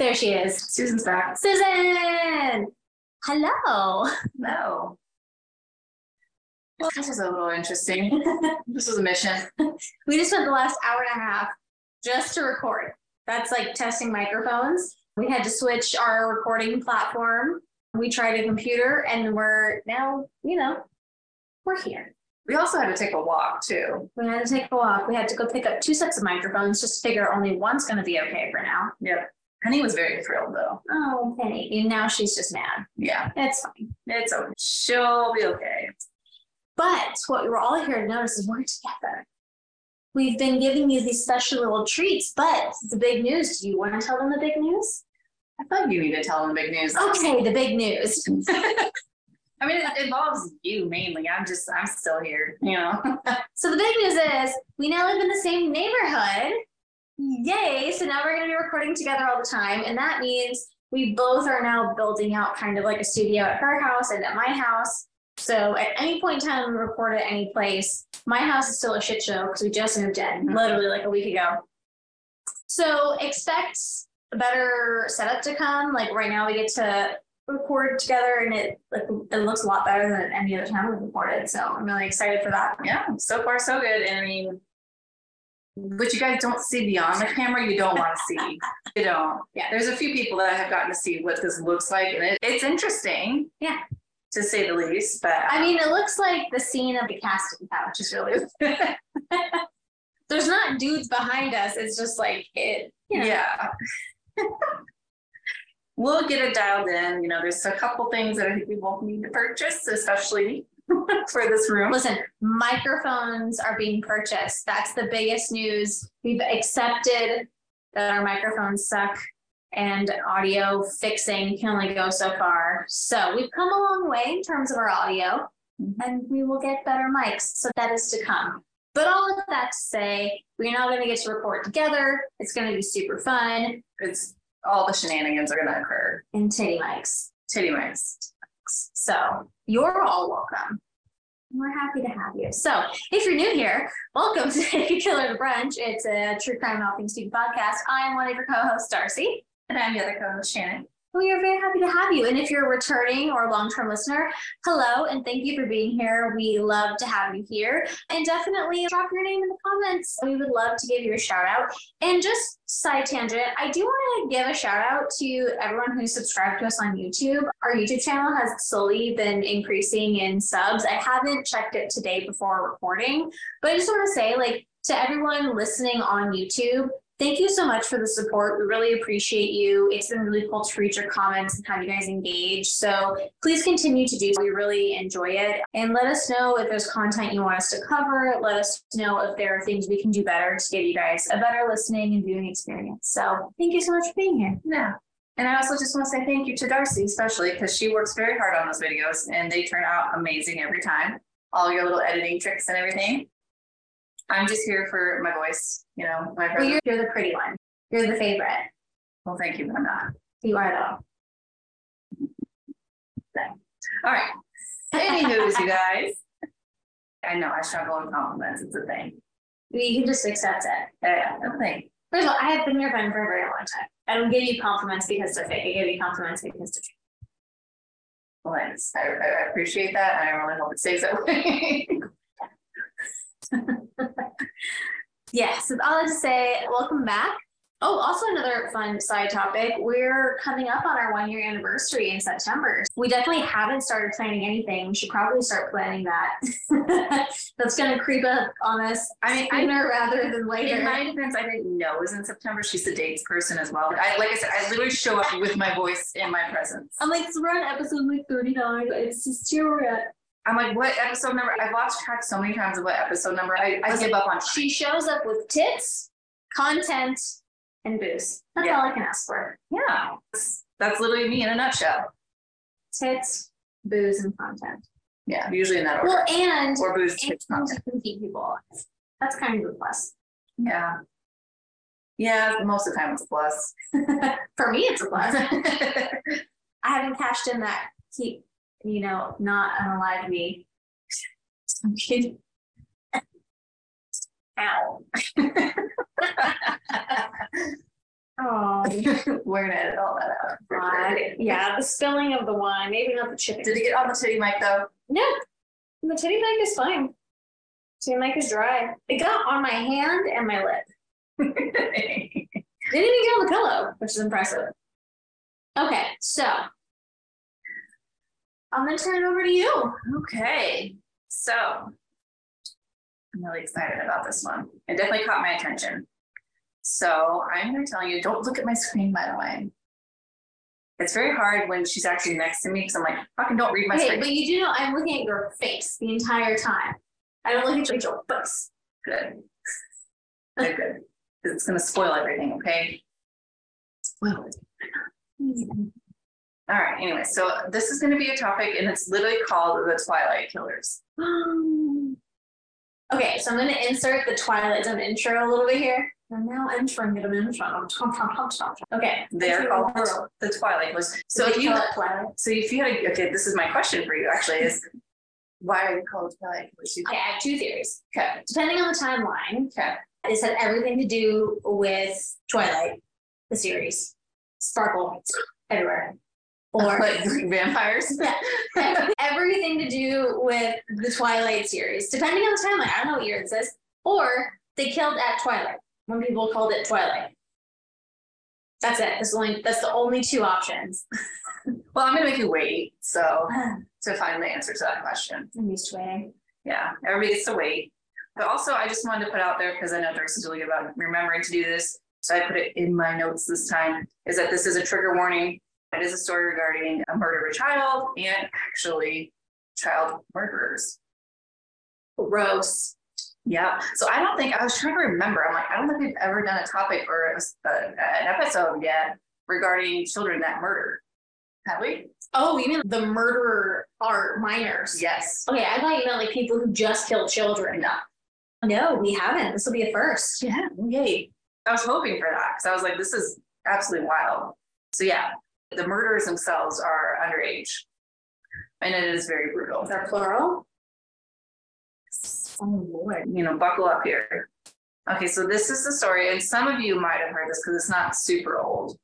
There she is. Susan's back. Susan! Hello. No. Well, this was a little interesting. this was a mission. We just spent the last hour and a half just to record. That's like testing microphones. We had to switch our recording platform. We tried a computer and we're now, you know, we're here. We also had to take a walk too. We had to take a walk. We had to go pick up two sets of microphones just to figure only one's going to be okay for now. Yeah. Penny was very thrilled though. Oh, Penny. And now she's just mad. Yeah. It's fine. It's okay. She'll be okay. But what we're all here to notice is we're together. We've been giving you these special little treats, but the big news. Do you want to tell them the big news? I thought you need to tell them the big news. Okay, the big news. I mean, it involves you mainly. I'm just, I'm still here, you know? So the big news is we now live in the same neighborhood. Yay! So now we're going to be recording together all the time, and that means we both are now building out kind of like a studio at her house and at my house. So at any point in time we record at any place, my house is still a shit show because we just moved in Mhm. literally like a week ago. So expect a better setup to come. Like right now we get to record together and it like it looks a lot better than any other time we've recorded. So I'm really excited for that. yeah, so far so good. And I mean, what you guys don't see beyond the camera, you don't want to see. You don't. Yeah. There's a few people that I have gotten to see what this looks like, and it, it's interesting. Yeah. To say the least, but I uh, mean, it looks like the scene of the casting couch is really. There's not dudes behind us. It's just like it. You know. yeah. we'll get it dialed in. You know, there's a couple things that I think we both need to purchase, especially for this room. Listen, microphones are being purchased. That's the biggest news. We've accepted that our microphones suck and audio fixing can only go so far. So we've come a long way in terms of our audio mm-hmm. and we will get better mics. So that is to come. But all of that to say, we're now going to get to record together. It's going to be super fun It's all the shenanigans are going to occur. and titty mics. Titty mics. So you're all welcome. We're happy to have you. So if you're new here, welcome to Take a Killer to Brunch. It's a true crime and student podcast. I am one of your co-hosts, Darcy. And I'm the other co-host, Shannon. We are very happy to have you. And if you're a returning or a long-term listener, hello and thank you for being here. We love to have you here. And definitely drop your name in the comments. We would love to give you a shout out. And just side tangent, I do want to give a shout out to everyone who's subscribed to us on YouTube. Our YouTube channel has slowly been increasing in subs. I haven't checked it today before recording, but I just want to say, like, to everyone listening on YouTube, Thank you so much for the support. We really appreciate you. It's been really cool to read your comments and have you guys engage. So please continue to do so. We really enjoy it. And let us know if there's content you want us to cover. Let us know if there are things we can do better to give you guys a better listening and viewing experience. So thank you so much for being here. Yeah. And I also just want to say thank you to Darcy, especially because she works very hard on those videos and they turn out amazing every time. All your little editing tricks and everything. I'm just here for my voice, you know, my Well, you're, you're the pretty one. You're the favorite. Well, thank you, but I'm not. You are though. All right. Any news, you guys? I know I struggle with compliments. It's a thing. You can just accept it. Yeah, no thing. First of all, I have been your friend for a very long time. I don't give you compliments because they're fake. I give you compliments because they're Well, thanks. I, I appreciate that, and I really hope it stays that way. Yes, so I'll just say, welcome back. Oh, also another fun side topic. We're coming up on our one year anniversary in September. We definitely haven't started planning anything. We should probably start planning that. That's gonna creep up on us I mean, I sooner rather than In later. my defense, I didn't know it was in September. She's the dates person as well. I, like I said, I literally show up with my voice and my presence. I'm like, so we're on episode like 39. It's just here we're at. I'm like, what episode number? I've lost track so many times of what episode number. I, I give up on. She shows up with tits, content, and booze. That's Yeah. all I can ask for. Yeah, that's, that's literally me in a nutshell. Tits, booze, and content. Yeah, usually in that order. Well, and or booze, and tits, content. people. That's kind of a plus. Yeah. Yeah, most of the time it's a plus. For me, it's a plus. I haven't cashed in that keep, you know, not unalive me. I'm kidding. Ow. Oh. We're gonna edit all that out. Yeah, the spilling of the wine, maybe not the chicken. Did it get on the titty mic though? No, the titty mic is fine. Titty mic is dry. It got on my hand and my lip. Didn't even get on the pillow, which is impressive. Okay, so I'm gonna turn it over to you. okay, so I'm really excited about this one. It definitely caught my attention. So I'm gonna tell you, don't look at my screen, by the way. It's very hard when she's actually next to me because I'm like, fucking don't read my Okay, screen. but you do know I'm looking at your face the entire time. I don't look at your face. Good. Good, good. It's gonna spoil everything, okay? Spoil it. All right, anyway, so this is gonna be a topic and it's literally called the Twilight Killers. okay, so I'm gonna insert the Twilight Zone intro a little bit here. I'm now entering it an intro. Okay. They're called the, the Twilight Killers. So if you, Twilight. so if you had, a- okay, this is my question for you actually is, why are they called Twilight Killers? Okay, I have two theories. Okay, Depending on the timeline, okay. this had everything to do with Twilight, the series. Sparkle everywhere. Or Like vampires? Yeah. everything to do with the Twilight series, depending on the timeline. I don't know what year this is. Or they killed at Twilight when people called it Twilight. That's it. That's the only. That's the only two options. Well, I'm gonna make you wait, so, to find the answer to that question. I'm used to waiting. Yeah, everybody gets to wait. But also, I just wanted to put out there because I know Dirk's is really good about remembering to do this. So I put it in my notes this time is that this is a trigger warning. It is a story regarding a murder of a child and actually child murderers. Gross. Yeah. So I don't think I was trying to remember. I'm like, I don't think we've ever done a topic or a, a- an episode yet regarding children that murder. Have we? Oh, you mean the murderer are minors? Yes. Okay, I thought you meant like people who just killed children. No. No, we haven't. This will be a first. Yeah. Yay. I was hoping for that because I was like, this is absolutely wild. So yeah, the murderers themselves are underage. And it is very brutal. Is that plural? Oh Lord. You know, buckle up here. Okay, so this is the story, and some of you might have heard this because it's not super old.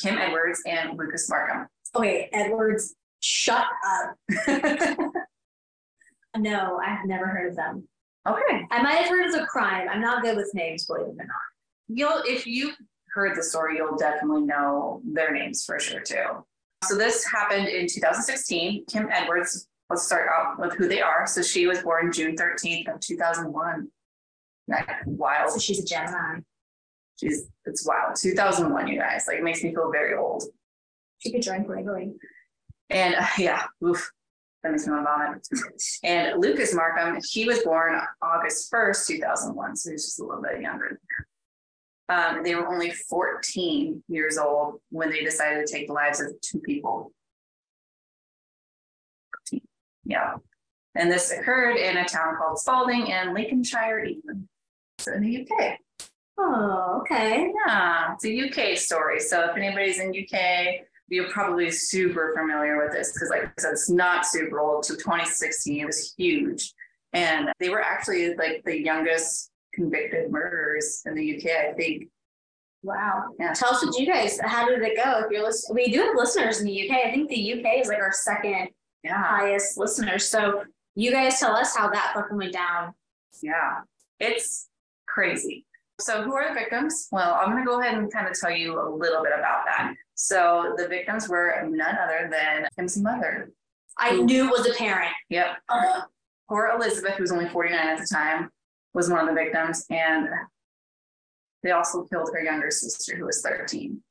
Kim Edwards and Lucas Markham. Okay, Edwards, shut up. No, I've never heard of them. Okay. I might have heard of the crime. I'm not good with names, believe it or not. You'll if you've heard the story, you'll definitely know their names for sure too. So this happened in 2016. Kim Edwards, let's start out with who they are. So she was born June 13th of 2001. That wild. So she's a Gemini. She's it's wild. 2001, you guys. Like it makes me feel very old. She could drink legally. And uh, yeah, oof, that makes me want to vomit. And Lucas Markham, he was born August 1st, 2001. So he's just a little bit younger than her. Um, they were only 14 years old when they decided to take the lives of two people. 14. Yeah. And this occurred in a town called Spalding in Lincolnshire, England. So in the UK. Oh, okay. Yeah, it's a UK story. So if anybody's in UK, you're probably super familiar with this because, like I said, it's not super old. So 2016, it was huge, and they were actually like the youngest convicted murderers in the UK. I think. Wow. Yeah. Tell us what you guys, how did it go? If you're listening, we do have listeners in the UK. I think the UK is like our second Yeah, highest listeners. So you guys tell us how that fucking went down. yeah, it's crazy. So who are the victims? Well, I'm going to go ahead and kind of tell you a little bit about that. So the victims were none other than Kim's mother. I knew was a parent. Yep. Uh, Poor Elizabeth, who was only 49 at the time, was one of the victims. And they also killed her younger sister, who was 13.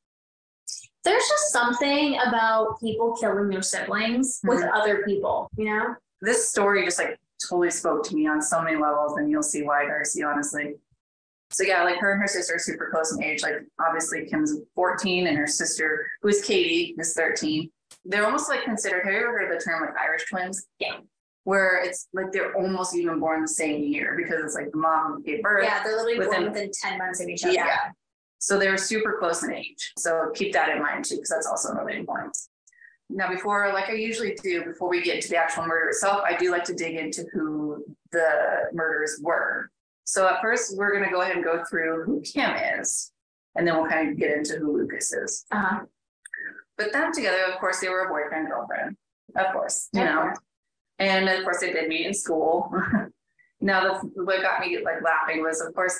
there's just something about people killing their siblings with Mhm. other people, you know? This story just like totally spoke to me on so many levels, and you'll see why, Darcy, honestly. So, yeah, like her and her sister are super close in age. Like, obviously, Kim's 14, and her sister, who's Katie, is 13. They're almost like considered, have you ever heard of the term like Irish twins? Yeah. Where it's like they're almost even born the same year because it's like the mom gave birth. Yeah, they're literally Within- born within 10 months of each other. Yeah. So they're super close in age. So keep that in mind too, because that's also really important. Now, before, like I usually do, before we get into the actual murder itself, I do like to dig into who the murders were. So at first, we're going to go ahead and go through who Kim is. and then we'll kind of get into who Lucas is. Uh-huh. But them together, of course, they were a boyfriend girlfriend, of course, you know. And of course, they did meet in school. now, the, what got me like laughing was, of course,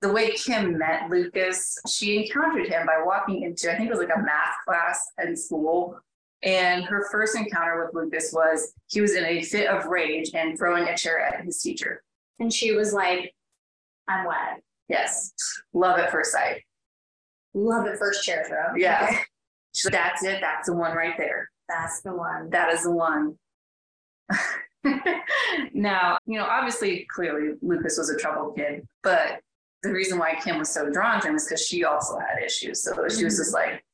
the way Kim met Lucas. She encountered him by walking into, I think it was like a math class in school. And her first encounter with Lucas was he was in a fit of rage and throwing a chair at his teacher. And she was like, I'm wet. Yes, love at first sight. Love at first chair throw. Yeah. Okay. She's like, that's it. That's the one right there. That's the one. That is the one. now, you know, obviously, clearly, Lucas was a troubled kid, but the reason why Kim was so drawn to him is because she also had issues. So she was mm-hmm. just like,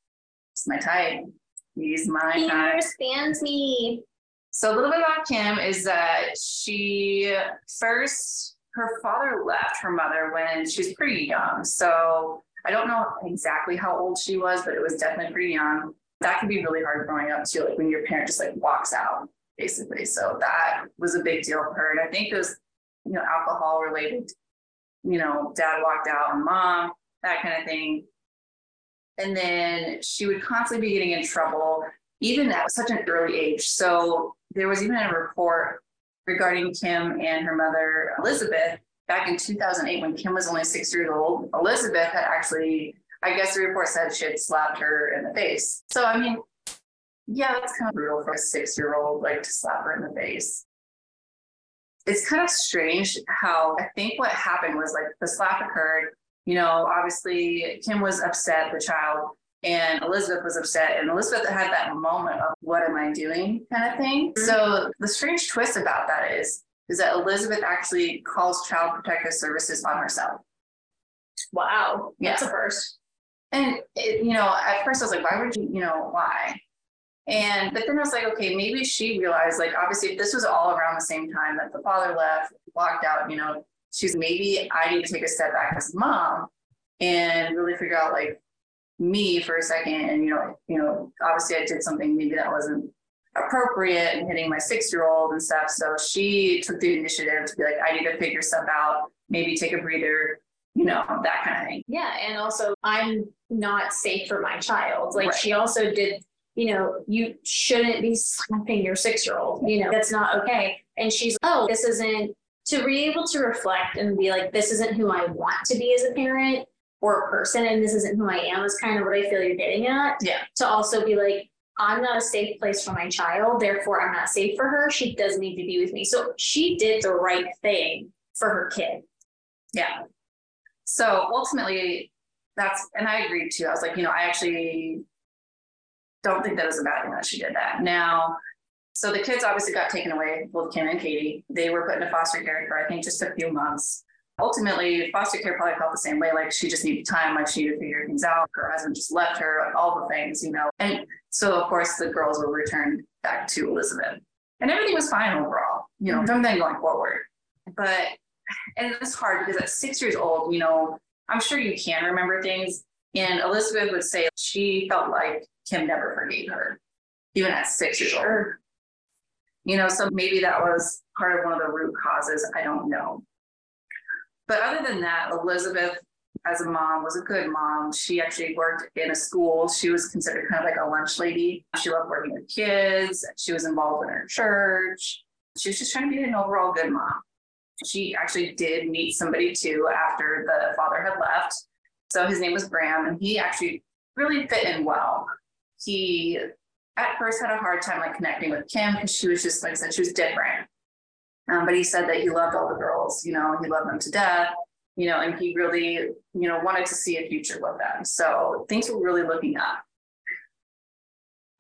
it's my type. He's my He type. understands me. So a little bit about Kim is that she first, her father left her mother when she was pretty young. So I don't know exactly how old she was, but it was definitely pretty young. That can be really hard growing up too, like when your parent just like walks out, basically. So that was a big deal for her. And I think it was, you know, alcohol related, you know, dad walked out and mom, that kind of thing. And then she would constantly be getting in trouble, even at such an early age. So there was even a report regarding Kim and her mother, Elizabeth, back in 2008 when Kim was only six years old. Elizabeth had actually, I guess the report said she had slapped her in the face. So, I mean, yeah, it's kind of brutal for a six year old, like to slap her in the face. It's kind of strange how I think what happened was like the slap occurred. You know, obviously, Kim was upset, the child, and Elizabeth was upset. And Elizabeth had that moment of, what am I doing kind of thing. Mhm. So the strange twist about that is, is that Elizabeth actually calls Child Protective Services on herself. Wow. That's Yeah. a first. And it, you know, at first I was like, why would you, you know, why? And but then I was like, okay, maybe she realized, like, obviously, if this was all around the same time that the father left, walked out, you know, she's maybe I need to take a step back as a mom and really figure out like me for a second. And you know, you know, obviously I did something maybe that wasn't appropriate and hitting my six year old and stuff. So she took the initiative to be like, I need to figure stuff out, maybe take a breather, you know, that kind of thing. Yeah. And also, I'm not safe for my child. Like, Right. she also did, you know, you shouldn't be slapping your six year old. You know, that's not okay. And she's, oh, this isn't to be able to reflect and be like, this isn't who I want to be as a parent or a person. And this isn't who I am, is kind of what I feel you're getting at. Yeah. To also be like, I'm not a safe place for my child, therefore I'm not safe for her. She does need to be with me. So she did the right thing for her kid. Yeah. So ultimately, that's, and I agreed too. I was like, you know, I actually don't think that was a bad thing that she did that. Now, so the kids obviously got taken away, both Kim and Katie. They were put into foster care for, I think, just a few months. Ultimately, foster care probably felt the same way. Like she just needed time, like she needed to figure things out. Her husband just left her, like all the things, you know. And so, of course, the girls were returned back to Elizabeth. And everything was fine overall, you know, mm-hmm. from then going forward. But and it's hard because at six years old, you know, I'm sure you can remember things. And Elizabeth would say she felt like Kim never forgave her, even at six years old. You know, so maybe that was part of one of the root causes. I don't know. But other than that, Elizabeth, as a mom, was a good mom. She actually worked in a school. She was considered kind of like a lunch lady. She loved working with kids. She was involved in her church. She was just trying to be an overall good mom she actually did meet somebody too after the father had left. So his name was Graham, and he actually really fit in well. He at first had a hard time like connecting with Kim because she was just like I said, she was different. Um, but he said that he loved all the girls, you know, he loved them to death, you know, and he really, you know, wanted to see a future with them. So things were really looking up.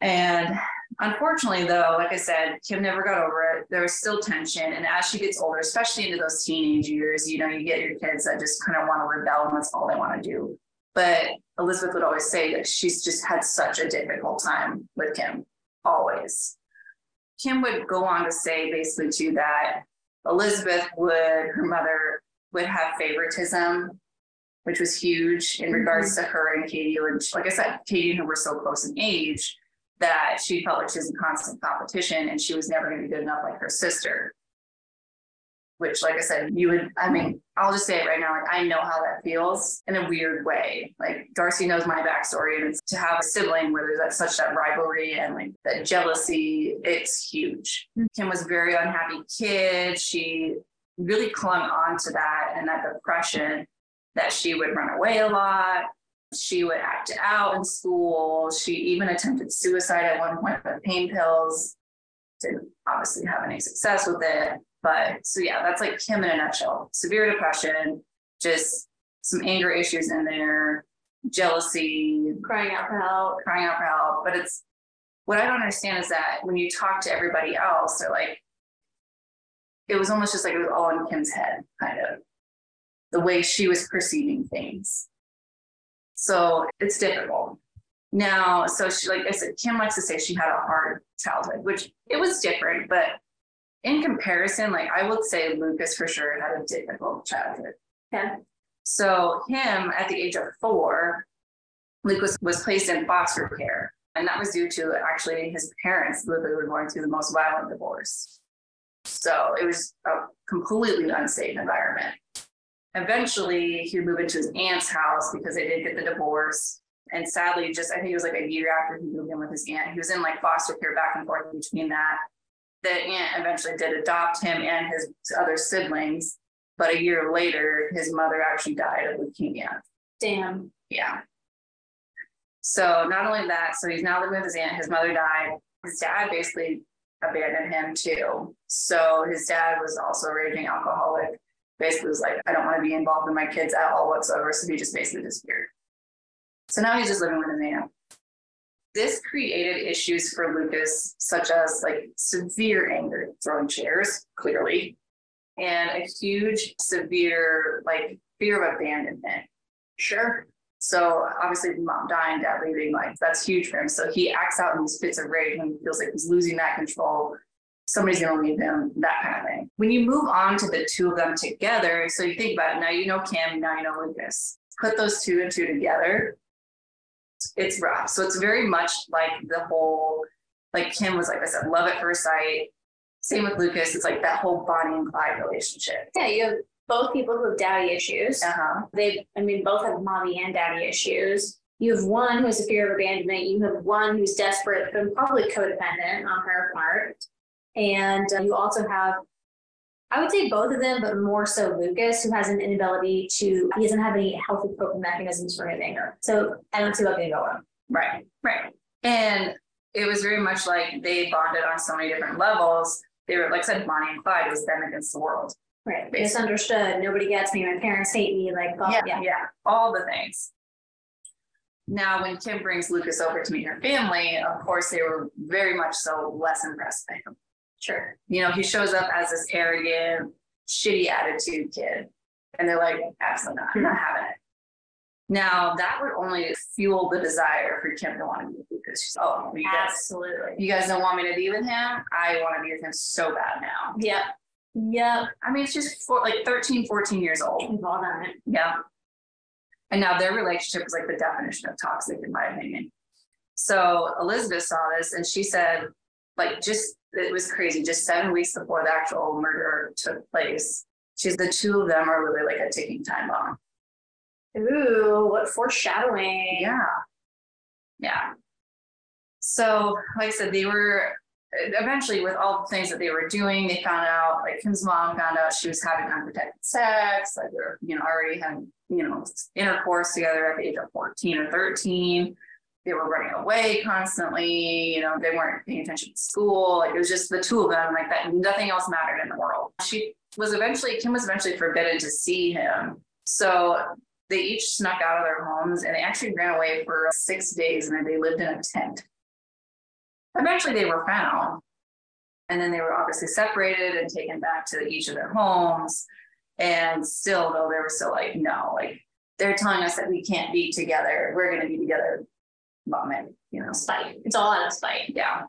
And unfortunately, though, like I said, Kim never got over it. There was still tension. And as she gets older, especially into those teenage years, you know, you get your kids that just kind of want to rebel and that's all they want to do. But Elizabeth would always say that she's just had such a difficult time with Kim, always. Kim would go on to say basically too that Elizabeth would, her mother would have favoritism, which was huge in mm-hmm. regards to her and Katie. And like I said, Katie and her were so close in age that she felt like she was in constant competition and she was never going to be good enough like her sister. Which like I said, you would, I mean, I'll just say it right now, like I know how that feels in a weird way. Like Darcy knows my backstory and to have a sibling where there's that such that rivalry and like that jealousy, it's huge. Mm-hmm. Kim was a very unhappy kid. She really clung on to that and that depression that she would run away a lot. She would act out in school. She even attempted suicide at one point with pain pills. Didn't obviously have any success with it. But so yeah, that's like Kim in a nutshell. Severe depression, just some anger issues in there, jealousy, crying out for help, crying out for help. But it's what I don't understand is that when you talk to everybody else, they're like, it was almost just like it was all in Kim's head, kind of the way she was perceiving things. So it's difficult. Now, so she, like I said, Kim likes to say she had a hard childhood, which it was different, but in comparison, like I would say Lucas for sure had a difficult childhood. Yeah. So him at the age of four, Lucas was placed in foster care. And that was due to actually his parents literally were going through the most violent divorce. So it was a completely unsafe environment. Eventually, he would move into his aunt's house because they did get the divorce. And sadly, just I think it was like a year after he moved in with his aunt, he was in like foster care back and forth between that. The aunt eventually did adopt him and his other siblings, but a year later, his mother actually died of leukemia. Damn. Yeah. So not only that, so he's now living with his aunt. His mother died. His dad basically abandoned him too. So his dad was also a raging alcoholic. Basically, was like, I don't want to be involved in my kids at all whatsoever. So he just basically disappeared. So now he's just living with his aunt. This created issues for Lucas, such as like severe anger, throwing chairs, clearly, and a huge, severe like fear of abandonment. Sure. So obviously, mom dying, dad leaving, like that's huge for him. So he acts out in these fits of rage when he feels like he's losing that control. Somebody's to leave him, that kind of thing. When you move on to the two of them together, so you think about it, now you know Kim, now you know Lucas. Put those two and two together, it's rough. So it's very much like the whole, like Kim was like I said, love at first sight. Same with Lucas. It's like that whole Bonnie and Clyde relationship. Yeah, you have both people who have daddy issues. Uh-huh. They, I mean, both have mommy and daddy issues. You have one who has a fear of abandonment. You have one who's desperate and probably codependent on her part. And uh, you also have I would say both of them, but more so Lucas, who has an inability to, he doesn't have any healthy coping mechanisms for his anger. So I don't see what can go wrong. Right, right. And it was very much like they bonded on so many different levels. They were, like I said, Bonnie and Clyde was them against the world. Right. Basically. Misunderstood. Nobody gets me. My parents hate me. Like, oh, yeah, yeah, yeah, all the things. Now, when Kim brings Lucas over to meet her family, of course, they were very much so less impressed by him. Sure. You know, he shows up as this arrogant, shitty attitude kid. And they're like, absolutely not, I'm not having it. Now that would only fuel the desire for Kim to want to be with Lucas. She's oh, you guys, absolutely. You guys don't want me to be with him. I want to be with him so bad now. Yep. Yep. I mean, it's just for like 13, 14 years old. We've all done it. Yeah. And now their relationship is like the definition of toxic, in my opinion. So Elizabeth saw this and she said, like, just it was crazy. Just seven weeks before the actual murder took place, she's the two of them are really like a ticking time bomb. Ooh, what foreshadowing. Yeah. Yeah. So, like I said, they were eventually with all the things that they were doing, they found out, like Kim's mom found out she was having unprotected sex, like they're, you know, already having, you know, intercourse together at the age of 14 or 13 they were running away constantly. You know, they weren't paying attention to school. It was just the two of them, like that. Nothing else mattered in the world. She was eventually, Kim was eventually forbidden to see him. So they each snuck out of their homes and they actually ran away for six days and they lived in a tent. Eventually they were found. And then they were obviously separated and taken back to each of their homes. And still, though, they were still like, no, like they're telling us that we can't be together. We're going to be together moment, you know, spite. It's all out of spite. Yeah.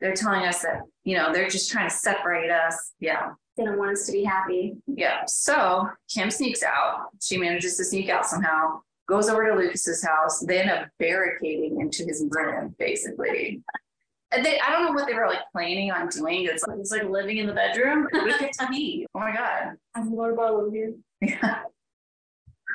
They're telling us that, you know, they're just trying to separate us. Yeah. They don't want us to be happy. Yeah. So Kim sneaks out. She manages to sneak out somehow, goes over to Lucas's house. They end up barricading into his room, basically. They, I don't know what they were like planning on doing. It's like, It's like living in the bedroom. look at TV. Oh my god. I've water bottle over here. Yeah.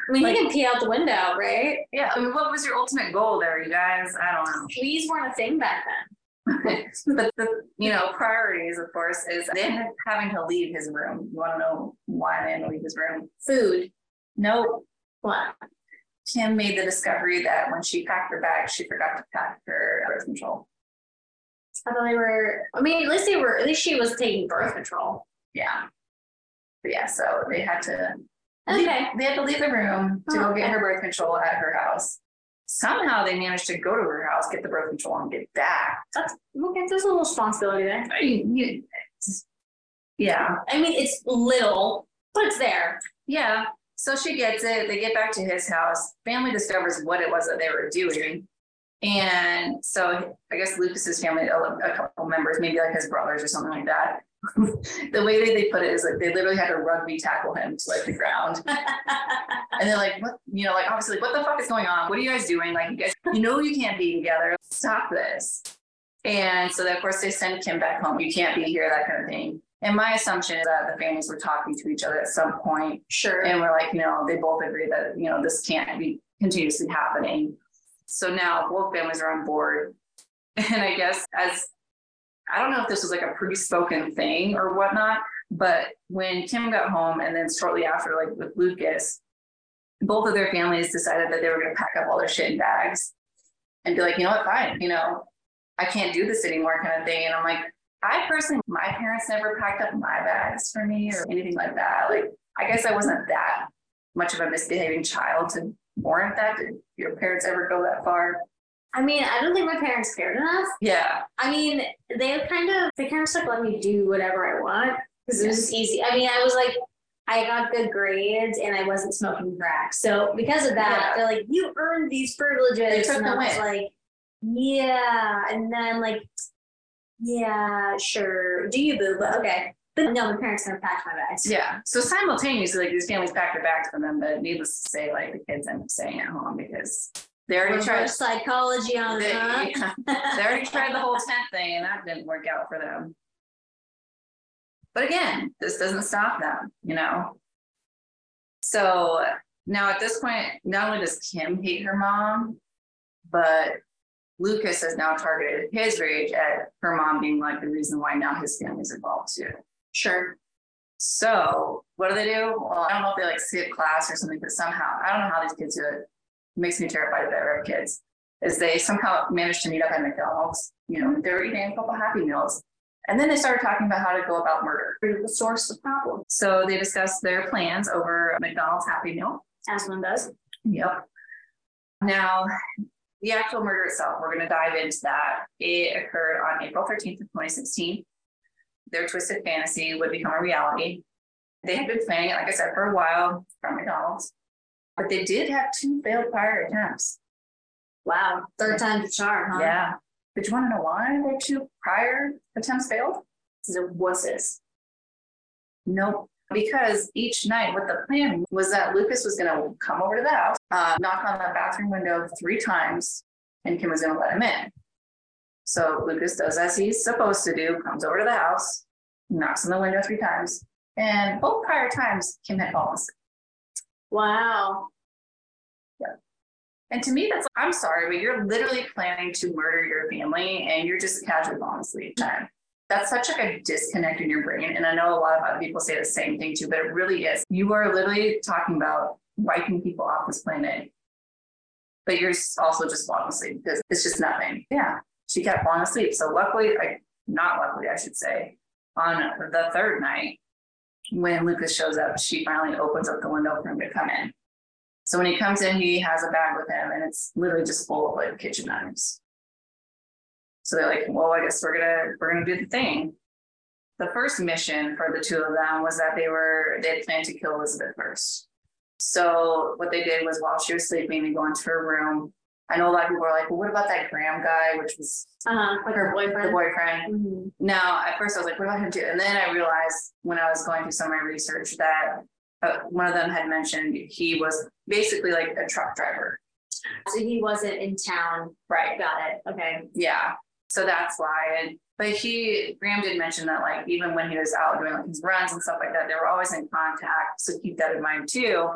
I mean, Like- you can pee out the window, right? Yeah. I mean, what was your ultimate goal there, you guys? I don't know. Please weren't a thing back then. but the you know priorities, of course, is then having to leave his room. You want to know why they had to leave his room? Food. No, What? Kim made the discovery that when she packed her bag, she forgot to pack her birth control. I thought they were. I mean, at least they were. At least she was taking birth control. Yeah. But yeah, so they had to Okay. They had to leave the room to Oh, go get okay. her birth control at her house. Somehow they managed to go to her house, get the birth control, and get back. That's okay. There's a little responsibility there. I mean, you- yeah, I mean, it's little, but it's there. yeah. So she gets it. They get back to his house. Family discovers what it was that they were doing. And so I guess Lucas's family, a couple members, maybe like his brothers or something like that. the way that they put it is like they literally had to rugby tackle him to like the ground. And they're like, what, you know, like obviously, like, what the fuck is going on? What are you guys doing? Like, you guys, you know, you can't be together. Stop this. And so, then, of course, they send Kim back home. You can't be here, that kind of thing. And my assumption is that the families were talking to each other at some point, sure. and we're like, you know, they both agree that you know this can't be continuously happening. So now both families are on board, and I guess as I don't know if this was like a pre-spoken thing or whatnot, but when Kim got home, and then shortly after, like with Lucas, both of their families decided that they were going to pack up all their shit in bags and be like, you know what, fine, you know, I can't do this anymore, kind of thing. And I'm like, I personally, my parents never packed up my bags for me or anything like that. Like, I guess I wasn't that much of a misbehaving child to warrant that. Did your parents ever go that far? I mean, I don't think my parents cared enough. Yeah. I mean, they kind of, they kind of just like let me do whatever I want because it was just easy. I mean, I was like, I got good grades and I wasn't smoking crack. So because of that, Yeah. they're like, you earned these privileges. They took and the I was win. like, yeah. And then like, yeah, sure. Do you boo? But okay. But no, my parents never packed my bags. Yeah. So simultaneously, like these families packed their bags for them, but needless to say, like the kids end up staying at home because they already tried. Psychology on They, yeah, they already tried the whole tent thing, and that didn't work out for them. But again, this doesn't stop them, you know. So now at this point, not only does Kim hate her mom, but Lucas has now targeted his rage at her mom being like the reason why now his family's involved too. Sure. So what do they do? Well, I don't know if they like skip class or something, but somehow I don't know how these kids do it. Makes me terrified that I have kids. Is they somehow managed to meet up at McDonald's. You know, they were eating a couple Happy Meals, and then they started talking about how to go about murder. The source of the problem, So they discussed their plans over a McDonald's Happy Meal. as one does. Yep. Now, the actual murder itself, we're going to dive into that. It occurred on April 13th of 2016. Their twisted fantasy would become a reality. They had been planning it, like I said, for a while from McDonald's, but they did have two failed prior attempts. Wow. Third time's a charm, huh? Yeah. But you want to know why their two prior attempts failed? They're wusses. Nope. Because each night, what the plan was that Lucas was going to come over to the house, uh, knock on the bathroom window three times, and Kim was going to let him in. So Lucas does as he's supposed to do, comes over to the house, knocks on the window three times, and both prior times, Kim had fallen asleep. Wow. Yeah. And to me, that's I'm sorry, but you're literally planning to murder your family, and you're just casually falling asleep. Time. That's such like a disconnect in your brain. And I know a lot of other people say the same thing too, but it really is. You are literally talking about wiping people off this planet, but you're also just falling asleep because it's just nothing. Yeah. She kept falling asleep. So luckily, I not luckily, I should say, on the third night, when Lucas shows up, she finally opens up the window for him to come in. So when he comes in, he has a bag with him and it's literally just full of like kitchen knives. So they're like, well, I guess we're gonna we're gonna do the thing. The first mission for the two of them was that they were they planned to kill Elizabeth first. So what they did was while she was sleeping, they go into her room. I know a lot of people are like, well, what about that Graham guy, which was Uh-huh. Like her boyfriend? the boyfriend. Mhm. Now, at first I was like, what about him too? And then I realized when I was going through some of my research that uh, one of them had mentioned he was basically like a truck driver. So he wasn't in town. Right. Got it. Okay. Yeah. So that's why. And but he Graham did mention that like even when he was out doing like his runs and stuff like that, they were always in contact. So keep that in mind too.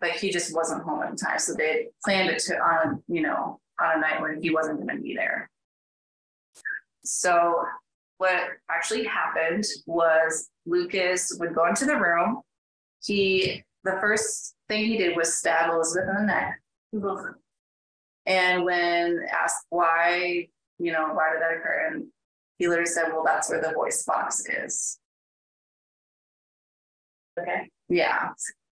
But he just wasn't home at the time. So they planned it to on, you know, on a night when he wasn't gonna be there. So what actually happened was Lucas would go into the room. He the first thing he did was stab Elizabeth in the neck. And when asked why, you know, why did that occur? And he literally said, well, that's where the voice box is. Okay. Yeah.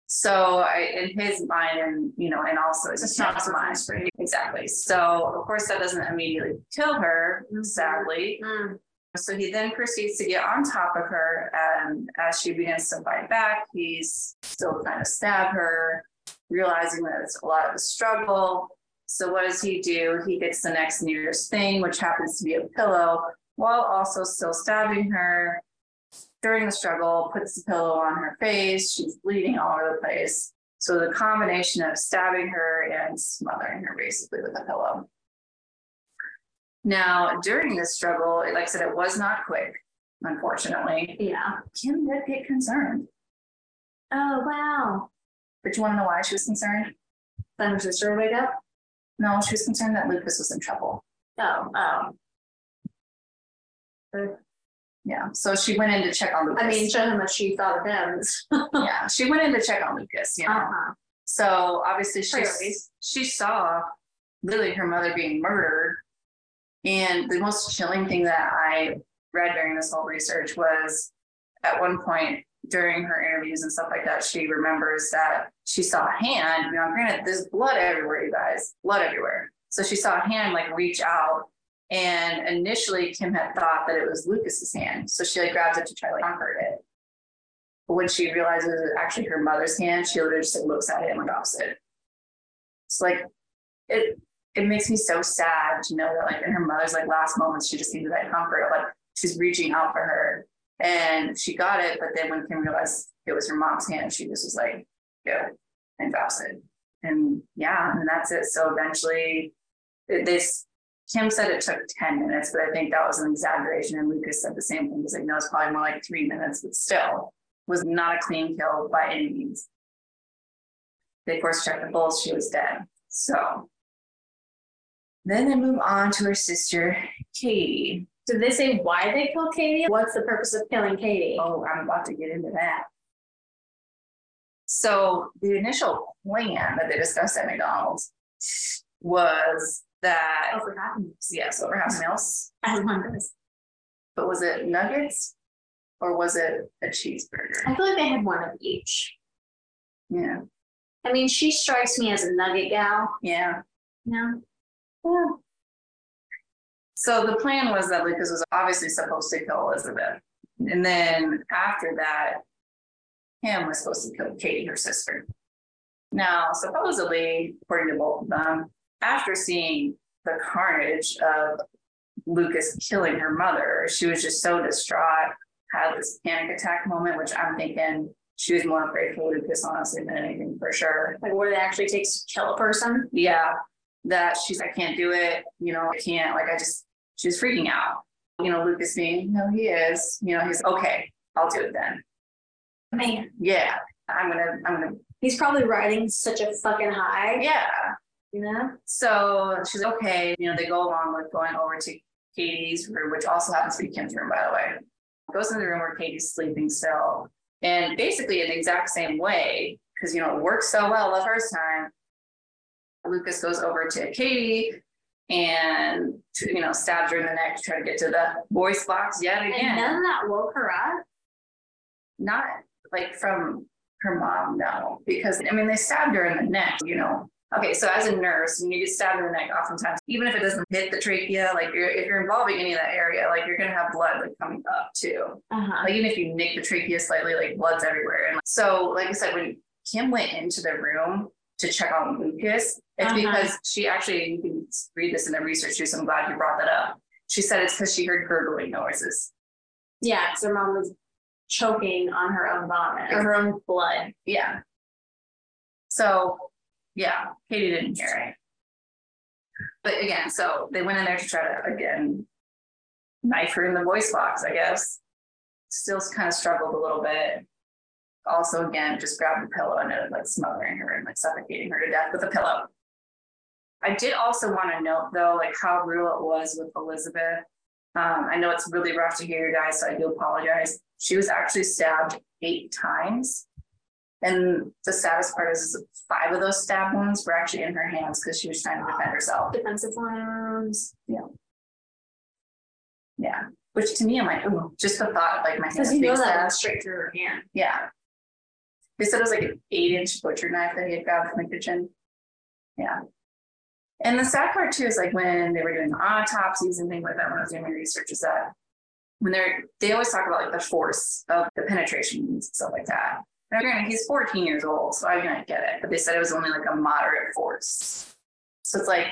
So I, in his mind, and you know, and also it's It's not mind. Exactly. So of course that doesn't immediately kill her, sadly. Mm. So he then proceeds to get on top of her, and as she begins to fight back, he's still trying to stab her, realizing that it's a lot of a struggle. So what does he do? He gets the next nearest thing, which happens to be a pillow, while also still stabbing her. During the struggle, puts the pillow on her face. She's bleeding all over the place. So the combination of stabbing her and smothering her basically with a pillow. Now, during this struggle, like I said, it was not quick, unfortunately. Yeah. Kim did get concerned. Oh wow. But you want to know why she was concerned? Then her sister would wake up. No, she was concerned that Lucas was in trouble. Oh, oh. Yeah. So she went in to check on Lucas. I mean, show him what she thought of him. yeah, she went in to check on Lucas, you know. Uh-huh. So obviously she Priorities. she saw literally her mother being murdered. And the most chilling thing that I read during this whole research was at one point during her interviews and stuff like that, she remembers that she saw a hand. You know, granted, there's blood everywhere, you guys, blood everywhere. So she saw a hand like reach out. And initially, Kim had thought that it was Lucas's hand. So she like grabs it to try to like, comfort it. But when she realizes it's actually her mother's hand, she literally just like, looks at it and drops it. It's like it it makes me so sad to know that like in her mother's like last moments, she just needed that comfort like she's reaching out for her. And she got it, but then when Kim realized it was her mom's hand, she just was like, go and drops it. And yeah, and that's it. So eventually this Kim said it took 10 minutes, but I think that was an exaggeration. And Lucas said the same thing. He's like, no, it's probably more like three minutes, but still was not a clean kill by any means. They of course checked the pulse, she was dead. So then they move on to her sister, Katie. Did they say why they killed Katie? What's the purpose of killing Katie? Oh, I'm about to get into that. So the initial plan that they discussed at McDonald's was that Over half. yes, over half meals. As one does. But was it nuggets or was it a cheeseburger? I feel like they had one of each. Yeah, I mean, she strikes me as a nugget gal. yeah. Yeah. yeah. So the plan was that Lucas was obviously supposed to kill Elizabeth. And then after that, Kim was supposed to kill Katie, her sister. Now, supposedly, according to both of them, after seeing the carnage of Lucas killing her mother, she was just so distraught, had this panic attack moment, which I'm thinking she was more afraid for Lucas, honestly, than anything for sure. Like what it actually takes to kill a person. Yeah, that she's, I can't do it, you know, I can't, like, I just, she was freaking out. You know, Lucas being, no, he is, you know, he's okay, I'll do it then. Man, Yeah, I'm gonna, I'm gonna, he's probably riding such a fucking high. yeah. You know? So she's like, okay, you know, they go along with going over to Katie's room, which also happens to be Kim's room, by the way. Goes in the room where Katie's sleeping still. And basically in the exact same way, because you know, it worked so well the first time. Lucas goes over to Katie and you know, stabs her in the neck to try to get to the voice box yet And again. none of that woke her up. Not like from her mom, no, because I mean they stabbed her in the neck, you know. Okay, so as a nurse, when you get stabbed in the neck, oftentimes, even if it doesn't hit the trachea, like you're, if you're involving any of that area, like you're gonna have blood like coming up too. Uh-huh. Like even if you nick the trachea slightly, like blood's everywhere. And so, like I said, when Kim went into the room to check on Lucas, it's Uh-huh. because she actually you can read this in the research too. So I'm glad you brought that up. She said it's because she heard gurgling noises. Yeah, because her mom was choking on her own vomit or her own blood. Yeah. So, yeah, Katie didn't hear it. But again, so they went in there to try to again knife her in the voice box, I guess. Still kind of struggled a little bit. Also, again, just grabbed the pillow and ended like smothering her and like suffocating her to death with a pillow. I did also want to note though, like how real it was with Elizabeth. Um, I know it's really rough to hear, you guys, so I do apologize. She was actually stabbed eight times. And the saddest part is five of those stab wounds were actually in her hands because she was trying to defend herself. Defensive wounds. Yeah. Yeah. Which to me, I'm like, ooh, just the thought of like my hands Because you know that stabbed. straight through her hand. Yeah. They said it was like an eight inch butcher knife that he had grabbed from the kitchen. Yeah. And the sad part too is like when they were doing autopsies and things like that, when I was doing my research, is that when they're, they always talk about like the force of the penetration and stuff like that. Granted, he's 14 years old, so I I get it, but they said it was only like a moderate force. So it's like,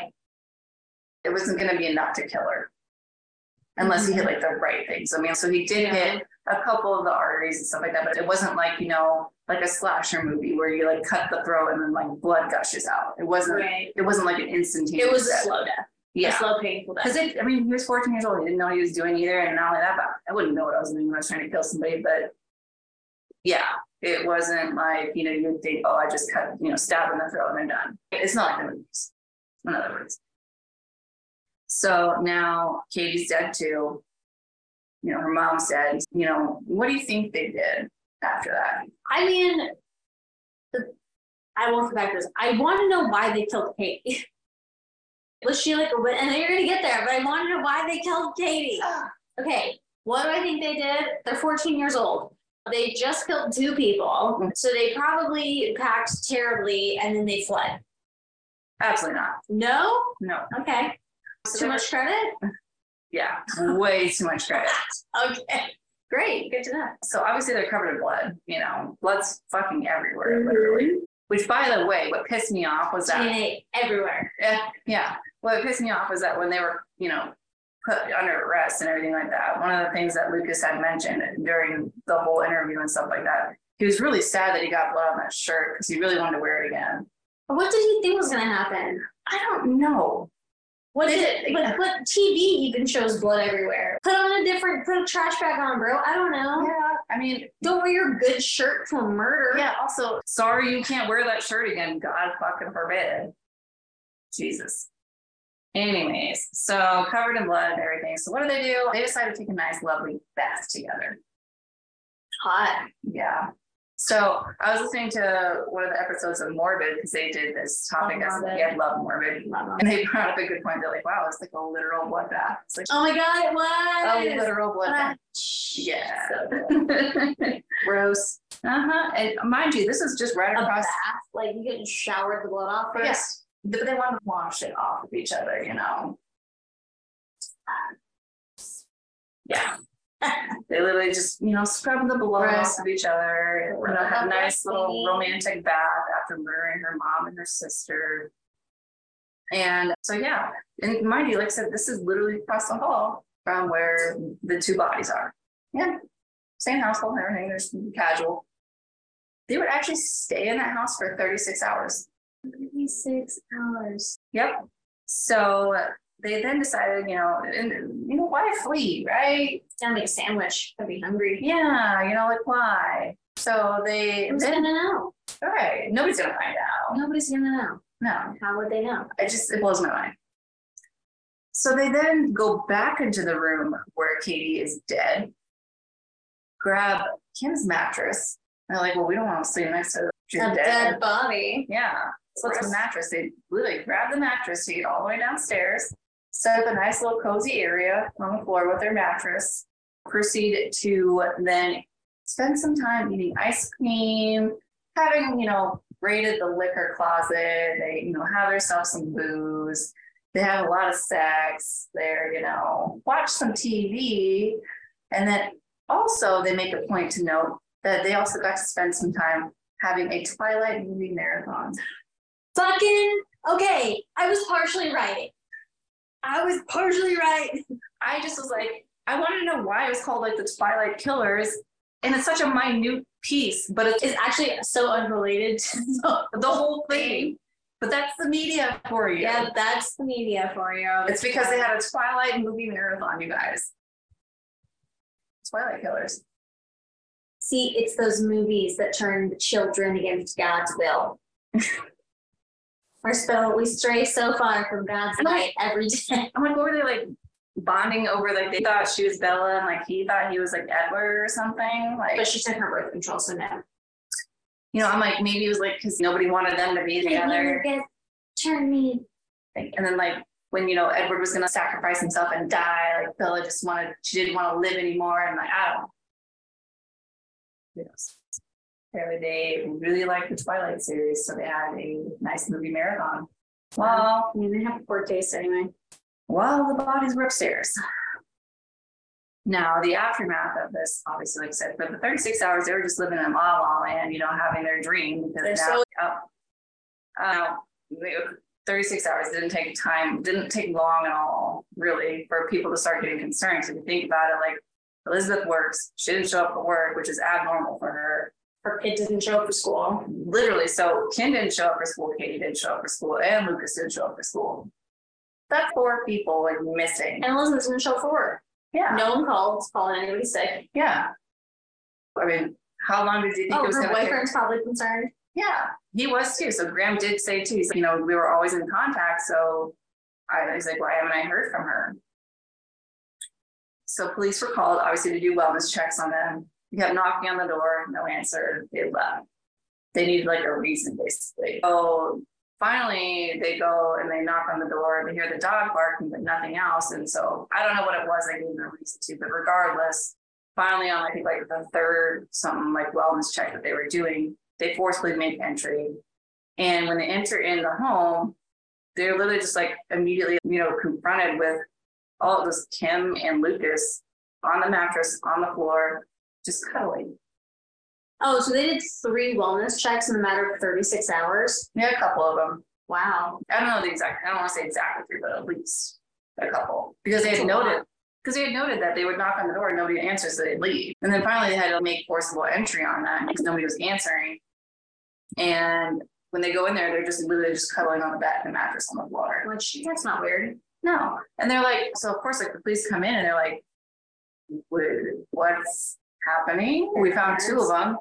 it wasn't going to be enough to kill her unless he hit like the right things. I mean, so he did hit a couple of the arteries and stuff like that, but it wasn't like, you know, like a slasher movie where you like cut the throat and then like blood gushes out. It wasn't, Right. it wasn't like an instantaneous. It was a death. slow death. A Yeah. slow, painful death. Because it, I mean, he was 14 years old. He didn't know what he was doing either. And not only that, but I wouldn't know what I was doing when I was trying to kill somebody. But yeah, it wasn't like, you know, you would think, oh, I just cut, you know, stab in the throat and they're done. It's not like the movies, in other words. So now Katie's dead too. You know, her mom's dead. You know, what do you think they did after that? I mean, the, I won't go back to this. I want to know why they killed Katie. Was she like a wit? And you're gonna get there, but I want to know why they killed Katie. Okay, what do I think they did? They're 14 years old. They just killed two people, so they probably packed terribly, and then they fled. Absolutely not. No, No. okay, So too much credit. Yeah, way too much credit. Okay, great, good to know. So obviously they're covered in blood, you know, blood's fucking everywhere, Mhm. literally. Which by the way, what pissed me off was that DNA everywhere. yeah, yeah. What pissed me off was that when they were, you know, put under arrest and everything like that, one of the things that Lucas had mentioned during the whole interview and stuff like that, he was really sad that he got blood on that shirt because he really wanted to wear it again. What did he think was gonna happen? I don't know. What They did did- but, but TV even shows blood everywhere. Put on a different put a trash bag on, bro. I don't know. Yeah, I mean, Don't wear your good shirt to a murder. yeah, also, sorry you can't wear that shirt again. God fucking forbid. Jesus. Anyways, so covered in blood and everything. So what do they do? They decide to take a nice, lovely bath together. Hot. Yeah. So I was listening to one of the episodes of Morbid because they did this topic Love as yeah, love Morbid. Love. And they brought up a good point. They're like, wow, it's like a literal bloodbath. It's like Oh my god, it a was. literal bloodbath. Yeah. Yeah. Gross. Uh-huh. And mind you, this is just right across. A bath, like you get showered the blood off first. Yes. But they want to wash it off of each other, you know. Yeah. They literally just, you know, scrub the blood Right. off of each other, you know, have a nice little romantic bath after murdering her mom and her sister. And so, yeah, and mind you, like I said, this is literally across the hall from where the two bodies are. Yeah, same household, everything, there's casual. They would actually stay in that house for 36 hours. 36 hours. Yep. So they then decided, you know, and you know, why flee, right? Gotta make a sandwich. I'd be hungry. Yeah, you know, like why? So they Who's then gonna know? all right, nobody's gonna find out. Nobody's gonna know. No, How would they know? it just it blows my mind. So they then go back into the room where Katie is dead, grab Kim's mattress. And they're like, well, we don't want to sleep next to she's a dead. dead body. Yeah. So it's a Gross. mattress. They literally grab the mattress, take it all the way downstairs, set up a nice little cozy area on the floor with their mattress, proceed to then spend some time eating ice cream, having, you know, raided the liquor closet. They, you know, have themselves some booze. They have a lot of sex. They're, you know, watch some TV. And then also they make a point to note that they also got to spend some time having a Twilight movie marathon. Fucking okay. I was partially right. I was partially right. I just was like, I wanted to know why it was called like the Twilight Killers. And it's such a minute piece, but it's It's actually so unrelated to the whole thing. But that's the media for you. Yeah, that's the media for you. It's because they had a Twilight movie marathon, you guys. Twilight Killers. See, it's those movies that turn the children against God's will. We're so we stray so far from God's light every day. I'm like, what were they like bonding over? Like they thought she was Bella and like he thought he was like Edward or something. Like, But she took her birth control, so no. you know, I'm like, maybe it was like because nobody wanted them to be together. never turn me. Like, and then like when you know Edward was gonna sacrifice himself and die, like Bella just wanted she didn't want to live anymore, and like I don't know. Yes. Apparently they really liked the Twilight series, so they had a nice movie marathon. Well, I mean, they have a poor taste anyway. Well, the bodies were upstairs. Now, the aftermath of this, obviously, like I said, for the 36 hours, they were just living in La La Land, you know, having their dream. Because They're now, so- uh, 36 hours didn't take time, didn't take long at all, really, for people to start getting concerned. So if you think about it, like Elizabeth works, she didn't show up for work, which is abnormal for her. Her kid didn't show up for school. Literally, so Kim didn't show up for school, Katie didn't show up for school, and Lucas didn't show up for school. That's four people like missing. And Elizabeth didn't show up for work. Yeah. No one called, calling anybody sick. Yeah. I mean, how long did you think Oh, it was her gonna take? boyfriend's probably concerned. Yeah, he was too. So Graham did say too, he's like, you know, we were always in contact, so I was like, why haven't I heard from her? So police were called, obviously, to do wellness checks on them. We kept knocking on the door, no answer, they left. They needed like a reason, basically. So finally, they go and they knock on the door, they hear the dog barking, but nothing else. And so I don't know what it was they gave them a reason to, but regardless, finally on I think like the third something like wellness check that they were doing, they forcibly make entry. And when they enter in the home, they're literally just like immediately, you know, confronted with all of this Kim and Lucas on the mattress, on the floor, just cuddling. Oh, so they did three wellness checks in a matter of 36 hours. Yeah, a couple of them. Wow. I don't know the exact, I don't want to say exactly three, but at least a couple. Because they had noted, because they had noted that they would knock on the door and nobody would answer, so they'd leave. And then finally they had to make forcible entry on that because nobody was answering. And when they go in there, they're just literally just cuddling on the bed, the mattress on the floor. Which that's not weird. No. And they're like, so of course, like the police come in and they're like, what's happening? We found two of them.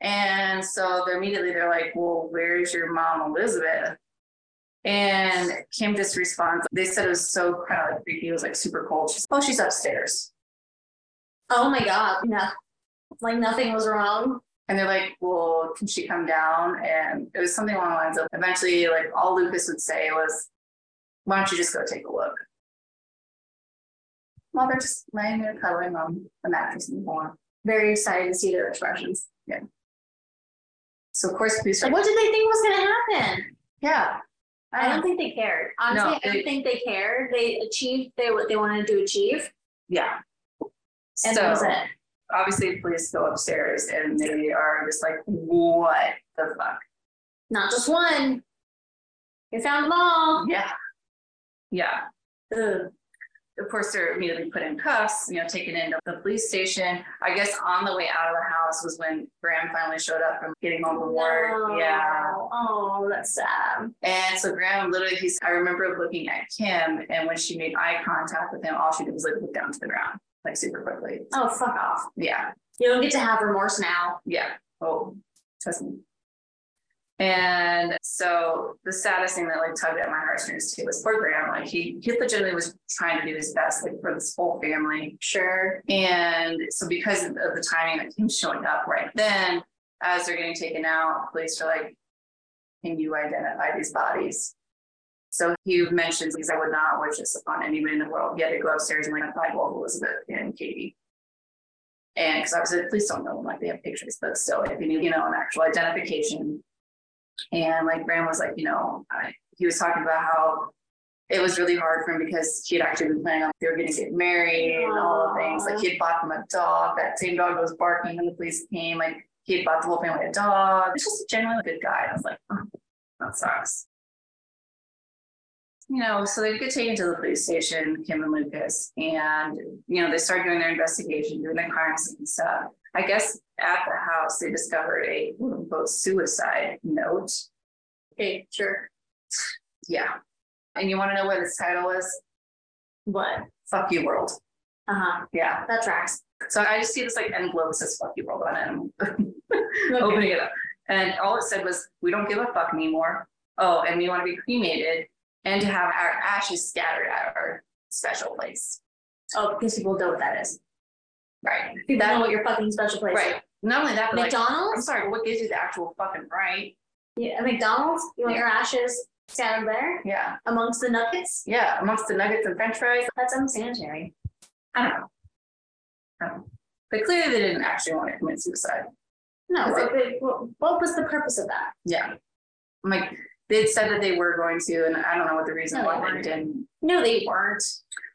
And so they're immediately they're like, well, where's your mom, Elizabeth? And Kim just responds, they said it was so kind of like creepy. It was like super cold. She's, oh, she's upstairs. Oh my God. No. Like nothing was wrong. And they're like, well, can she come down? And it was something along the lines of eventually, like all Lucas would say was, why don't you just go take a look? Well, they're just laying there cuddling on the mattress and more. Very excited to see their expressions. Yeah. So of course, police Like, what did they think was going to happen? yeah. I don't think they cared. Honestly, No, I don't think they cared. They achieved they what they wanted to achieve, Yeah. and so that was it. obviously, police go upstairs and they are just like, what the fuck? Not just one. They found them all. Yeah. Yeah. Ugh. Of course, they're immediately put in cuffs, you know, taken into the police station. I guess on the way out of the house was when Graham finally showed up from getting home from work. No. Yeah. Oh, that's sad. And so Graham literally, he's, I remember looking at Kim and when she made eye contact with him, all she did was like look down to the ground, like super quickly. Oh, fuck off. Yeah. You don't get to have remorse now. Yeah. Oh, trust me. And so the saddest thing that like tugged at my heartstrings too was poor Graham. Like he he legitimately was trying to do his best like for this whole family. Sure. And so because of the timing of him showing up right then, as they're getting taken out, police are like, Can you identify these bodies? So he mentions because I would not wish this upon anybody in the world. He had to go upstairs and identify both Elizabeth and Katie. And because obviously the police don't know them, like they have pictures, but still, if you need, you know, an actual identification. And like Graham was like, you know, I, he was talking about how it was really hard for him because he had actually been planning on they were going to get married and all the things. Like he had bought them a dog. That same dog was barking when the police came. Like he had bought the whole family a dog. He's just a genuinely good guy. I was like, oh, that sucks. You know, so they get taken to the police station, Kim and Lucas, and you know they start doing their investigation, doing the crime scene stuff. I guess at the house they discovered a quote unquote suicide note. Okay, sure. Yeah. And you want to know what its title is? What? Fuck you, world. Uh huh. Yeah. That tracks. So I just see this like envelope that says fuck you world on it. I'm opening it up. And all it said was, we don't give a fuck anymore. Oh, and we want to be cremated and to have our ashes scattered at our special place. Oh, because people know what that is. Right. People know what your fucking special place Right. is. Not only that, but like, I'm McDonald's? sorry, but what gives you the actual fucking right? Yeah, McDonald's, you want your ashes scattered there Yeah. amongst the nuggets? Yeah. Amongst the nuggets and french fries. That's unsanitary. I don't know. I don't know. But clearly they didn't actually want to commit suicide. No, Is what, what, what was the purpose of that? Yeah. I'm like, they said that they were going to, and I don't know what the reason No, they why they weren't. didn't. No, they weren't.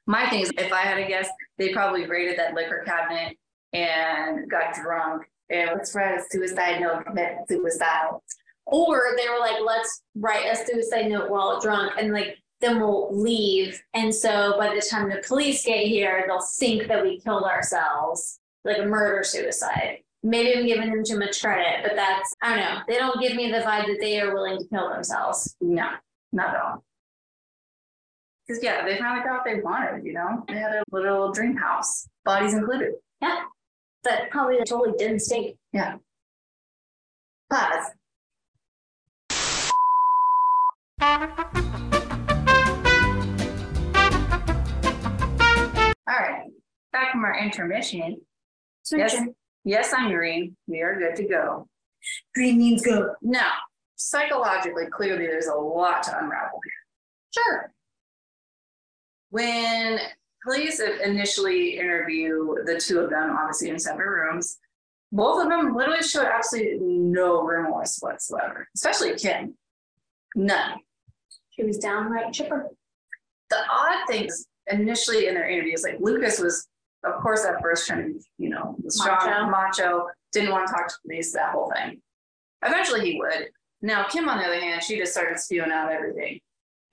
My thing is, if I had to guess, they probably raided that liquor cabinet and got drunk. And let's write a suicide note, commit suicide. Or they were like, let's write a suicide note while drunk and like then we'll leave. And so by the time the police get here, they'll think that we killed ourselves, like a murder suicide. Maybe I'm giving them too much credit, but that's I don't know. They don't give me the vibe that they are willing to kill themselves. No, not at all. Because yeah, they finally got what they wanted, you know? They had a little dream house, bodies included. Yeah. But probably they totally didn't stink. Yeah. Pause. All right, back from our intermission. Yes, yes, I'm green. We are good to go. Green means go. Now, psychologically, clearly, there's a lot to unravel here. Sure. When police initially interview the two of them, obviously in separate rooms, both of them literally showed absolutely no remorse whatsoever, especially Kim. None. She was downright chipper. The odd things initially in their interviews, like Lucas was, of course, at first trying to, you know, strong, macho, didn't want to talk to police, that whole thing. Eventually he would. Now, Kim, on the other hand, she just started spewing out everything.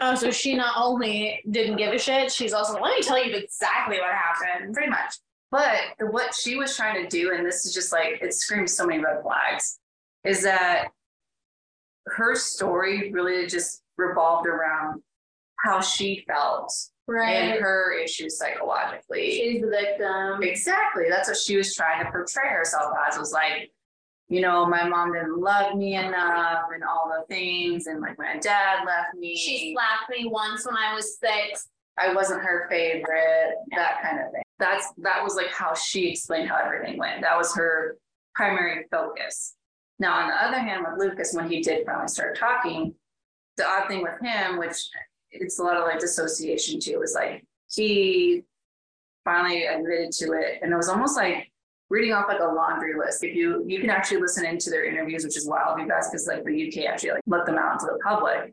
Oh, so she not only didn't give a shit, she's also let me tell you exactly what happened. pretty much. But the, what she was trying to do, and this is just like it screams so many red flags, is that her story really just revolved around how she felt and her issues psychologically. She's the victim. exactly. That's what she was trying to portray herself as. Was like, you know, my mom didn't love me enough, and all the things, and like my dad left me. She slapped me once when I was six. I wasn't her favorite, that kind of thing. That's that was like how she explained how everything went. That was her primary focus. Now, on the other hand, with Lucas, when he did finally start talking, the odd thing with him, which it's a lot of like dissociation too, was like he finally admitted to it, and it was almost like reading off like a laundry list. If you you can actually listen into their interviews, which is wild, you guys, because like the UK actually like let them out into the public.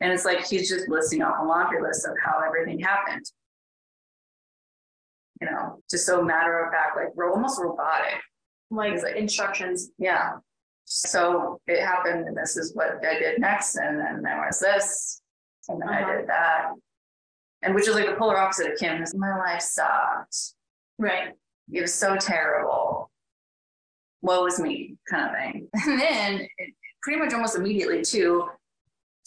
And it's like he's just listing off a laundry list of how everything happened. You know, just so matter of fact, like ro- almost robotic. Like like- instructions. Yeah. So it happened, and this is what I did next, and then there was this, and then I Uh-huh. did that. And which is like the polar opposite of Kim. My life sucked. Right. It was so terrible. Woe was me, kind of thing. And then, it, pretty much almost immediately too,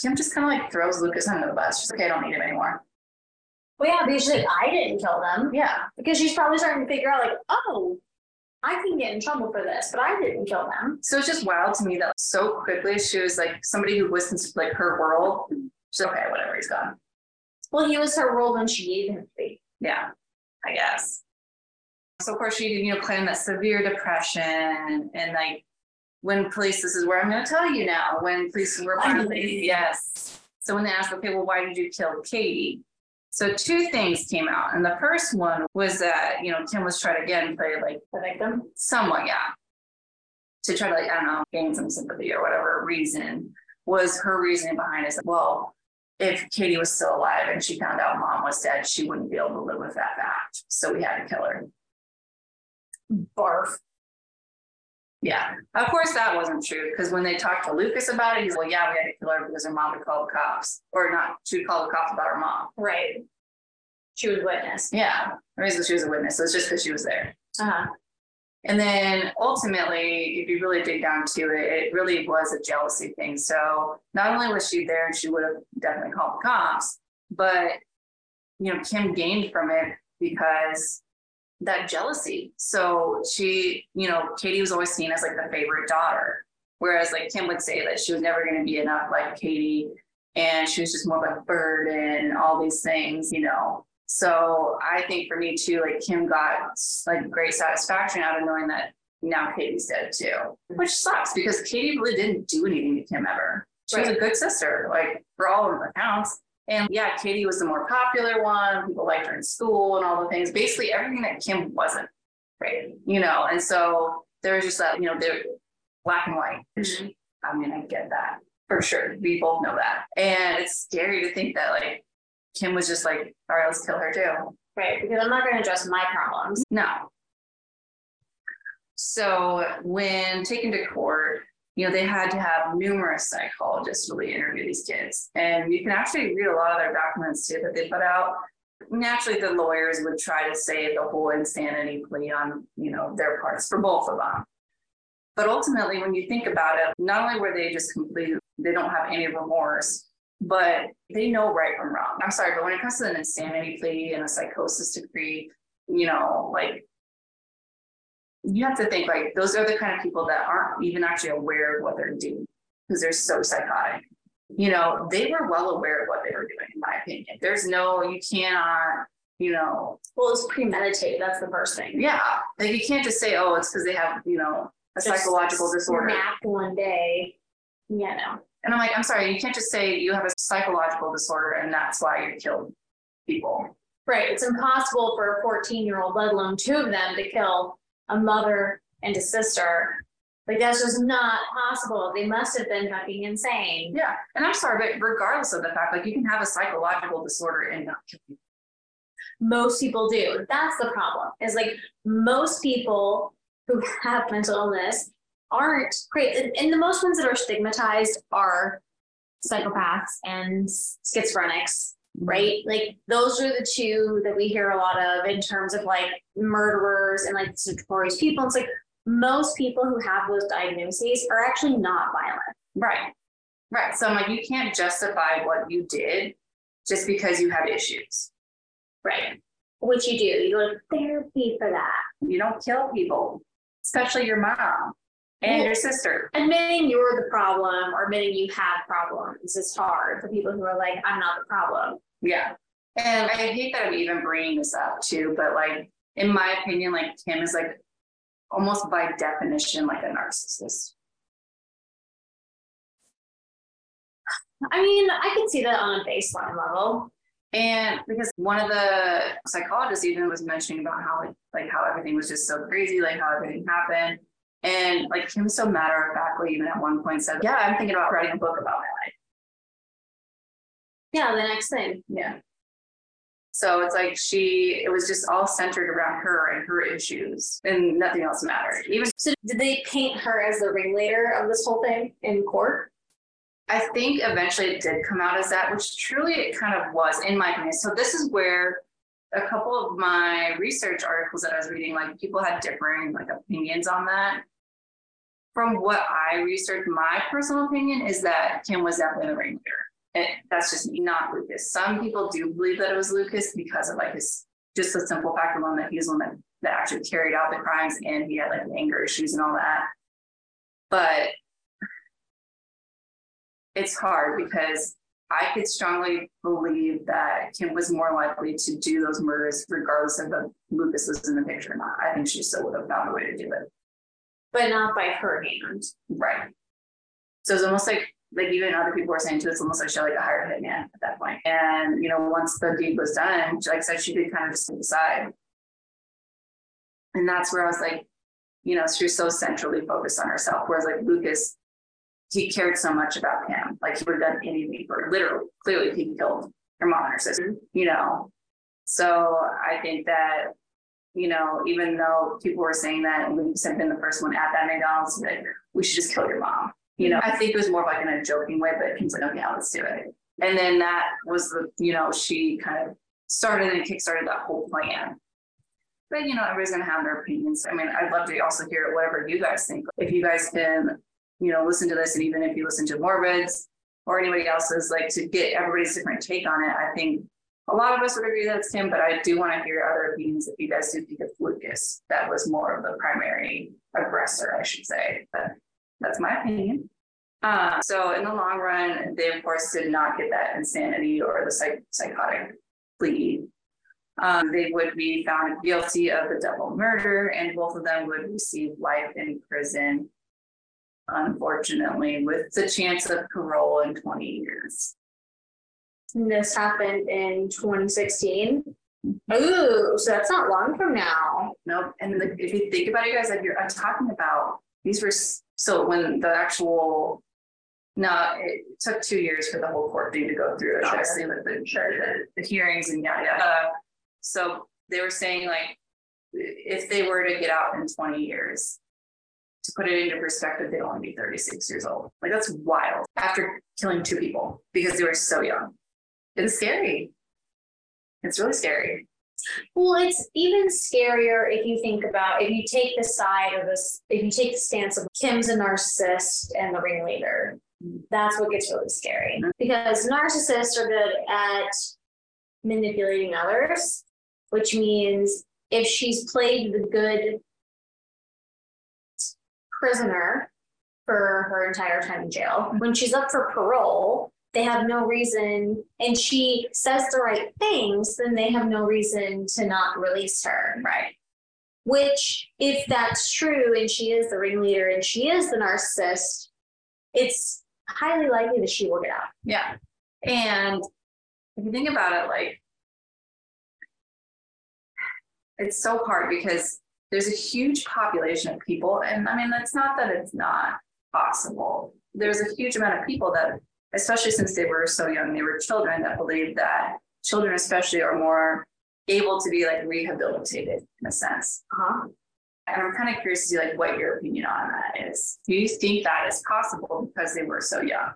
Kim just kind of like throws Lucas under the bus. She's like, okay, I don't need him anymore. Well, yeah, because she's like, I didn't kill them. Yeah, Because she's probably starting to figure out, like, oh, I can get in trouble for this, but I didn't kill them. So it's just wild to me that so quickly she was like somebody who listens to like her world. She's like, okay, whatever, he's gone. Well, he was her world when she needed him to be. Yeah, I guess. So of course she, you know, claimed that severe depression and like when police, this is where I'm gonna tell you now, when police were finally, yes. So when they asked, okay, well, why did you kill Katie? So two things came out. And the first one was that, you know, Kim was trying to again play like The victim. somewhat, yeah. To try to like, I don't know, gain some sympathy or whatever reason was her reasoning behind it. is, Well, if Katie was still alive and she found out mom was dead, she wouldn't be able to live with that fact. So we had to kill her. Barf. Yeah. Of course that wasn't true because when they talked to Lucas about it, he's like, yeah, we had to kill her because her mom would call the cops. Or not, she would call the cops about her mom. Right. She was witness. Yeah. The reason she was a witness. So it's just because she was there. Uh-huh. And then ultimately, if you really dig down to it, it really was a jealousy thing. So not only was she there and she would have definitely called the cops, but you know, Kim gained from it because that jealousy. So she, you know, Katie was always seen as like the favorite daughter. Whereas like Kim would say that she was never going to be enough like Katie and she was just more of a burden and all these things, you know. So I think for me too, like Kim got like great satisfaction out of knowing that now Katie's dead too, which sucks because Katie really didn't do anything to Kim ever. She right. was a good sister, like for all accounts. And yeah, Katie was the more popular one. People liked her in school and all the things. Basically, everything that Kim wasn't, right? You know, and so there was just that, you know, they're black and white. Mm-hmm. I mean, I get that for sure. We both know that. And it's scary to think that like Kim was just like, all right, let's kill her too. Right. Because I'm not going to address my problems. No. So when taken to court, you know, they had to have numerous psychologists really interview these kids. And you can actually read a lot of their documents too that they put out. Naturally, the lawyers would try to say the whole insanity plea on, you know, their parts for both of them. But ultimately, when you think about it, not only were they just completely, they don't have any remorse, but they know right from wrong. I'm sorry, but when it comes to an insanity plea and a psychosis decree, you know, like you have to think like those are the kind of people that aren't even actually aware of what they're doing because they're so psychotic. You know, they were well aware of what they were doing, in my opinion. There's no, you cannot, you know. Well, it's premeditated. That's the first thing. Yeah. Like you can't just say, oh, it's because they have, you know, a just psychological disorder. Nap one day. Yeah, no. And I'm like, I'm sorry, you can't just say you have a psychological disorder and that's why you killed people. Right. It's impossible for a 14 year old, let alone two of them, to kill a mother and a sister. Like that's just not possible. They must have been fucking insane. Yeah. And I'm sorry, but regardless of the fact, like you can have a psychological disorder and not kill people. Most people do. That's the problem. Is like most people who have mental illness aren't great. And the most ones that are stigmatized are psychopaths and schizophrenics right? Like those are the two that we hear a lot of in terms of like murderers and like notorious people. It's like most people who have those diagnoses are actually not violent. Right. Right. So I'm like, you can't justify what you did just because you have issues. Right. Which you do. You go to therapy for that. You don't kill people, especially your mom and well, your sister. Admitting you're the problem or admitting you have problems is hard for people who are like, I'm not the problem. Yeah. And I hate that I'm even bringing this up too, but like, in my opinion, like Kim is like almost by definition like a narcissist. I mean, I can see that on a baseline level. And because one of the psychologists even was mentioning about how like, like how everything was just so crazy, like how everything happened. And like Kim so matter of factly even at one point said, Yeah, I'm thinking about writing a book about my life. Yeah, the next thing. Yeah. So it's like she, it was just all centered around her and her issues, and nothing else mattered. Even so, did they paint her as the ringleader of this whole thing in court? I think eventually it did come out as that, which truly it kind of was, in my opinion. So this is where a couple of my research articles that I was reading, like people had differing like opinions on that. From what I researched, my personal opinion is that Kim was definitely the ringleader. That's just me, not Lucas. Some people do believe that it was Lucas because of like his just the simple fact alone that he's the one that, that actually carried out the crimes and he had like anger issues and all that. But it's hard because I could strongly believe that Kim was more likely to do those murders regardless of if Lucas was in the picture or not. I think she still would have found a way to do it. But not by her hand. Right. So it's almost like like even other people were saying too, it's almost like she like a hired hitman at that point. And you know, once the deed was done, like I said, she could kind of just decide. And that's where I was like, you know, she was so centrally focused on herself. Whereas like Lucas, he cared so much about him. Like he would have done anything for. Literally, clearly he killed her mom and her sister, you know. So I think that, you know, even though people were saying that and Lucas had been the first one at that McDonald's, like, we should just kill your mom you know, I think it was more like in a joking way, but he's like, okay, let's do it. And then that was the, you know, she kind of started and kickstarted that whole plan. But you know, everybody's gonna have their opinions. I mean, I'd love to also hear whatever you guys think. If you guys can, you know, listen to this, and even if you listen to Morbids or anybody else's, like to get everybody's different take on it, I think a lot of us would agree that's him, but I do want to hear other opinions if you guys do think it's Lucas. That was more of the primary aggressor, I should say. But that's my opinion. Uh, so in the long run, they of course did not get that insanity or the psych- psychotic plea. Um, they would be found guilty of the double murder, and both of them would receive life in prison. Unfortunately, with the chance of parole in 20 years. This happened in 2016. Mm-hmm. Ooh, so that's not long from now. Nope. And the, if you think about it, guys, like you're I'm talking about these were so when the actual no, it took two years for the whole court thing to go through, Sure. especially with the, the, the hearings and yada yada. So they were saying like, if they were to get out in twenty years, to put it into perspective, they'd only be thirty-six years old. Like that's wild after killing two people because they were so young. It's scary. It's really scary. Well, it's even scarier if you think about if you take the side of this, if you take the stance of Kim's a narcissist and the ringleader. That's what gets really scary because narcissists are good at manipulating others, which means if she's played the good prisoner for her entire time in jail, when she's up for parole, they have no reason, and she says the right things, then they have no reason to not release her. Right. Which, if that's true, and she is the ringleader and she is the narcissist, it's highly likely that she will get out. Yeah. And if you think about it, like, it's so hard because there's a huge population of people. And I mean, it's not that it's not possible. There's a huge amount of people that, especially since they were so young, they were children that believed that children, especially, are more able to be like rehabilitated in a sense. Uh-huh. And I'm kind of curious to see like what your opinion on that is. Do you think that is possible because they were so young?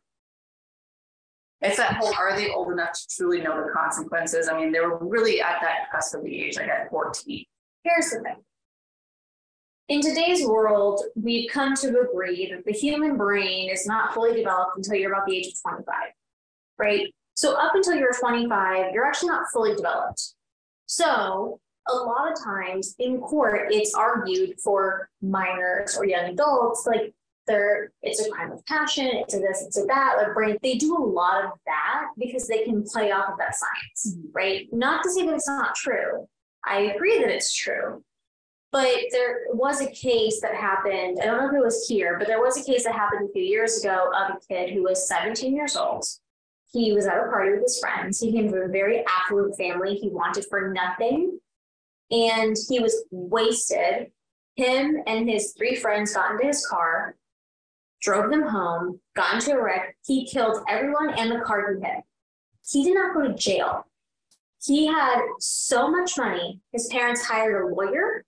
It's that whole are they old enough to truly know the consequences? I mean, they were really at that cusp of the age, like at 14. Here's the thing. In today's world, we've come to agree that the human brain is not fully developed until you're about the age of 25, right? So, up until you're 25, you're actually not fully developed. So, a lot of times in court, it's argued for minors or young adults, like they're it's a crime of passion, it's a this, it's a that, like brain. They do a lot of that because they can play off of that science, mm-hmm. right? Not to say that it's not true. I agree that it's true. But there was a case that happened. I don't know if it was here, but there was a case that happened a few years ago of a kid who was 17 years old. He was at a party with his friends. He came from a very affluent family. He wanted for nothing. And he was wasted. Him and his three friends got into his car, drove them home, got into a wreck. He killed everyone and the car he hit. He did not go to jail. He had so much money. His parents hired a lawyer.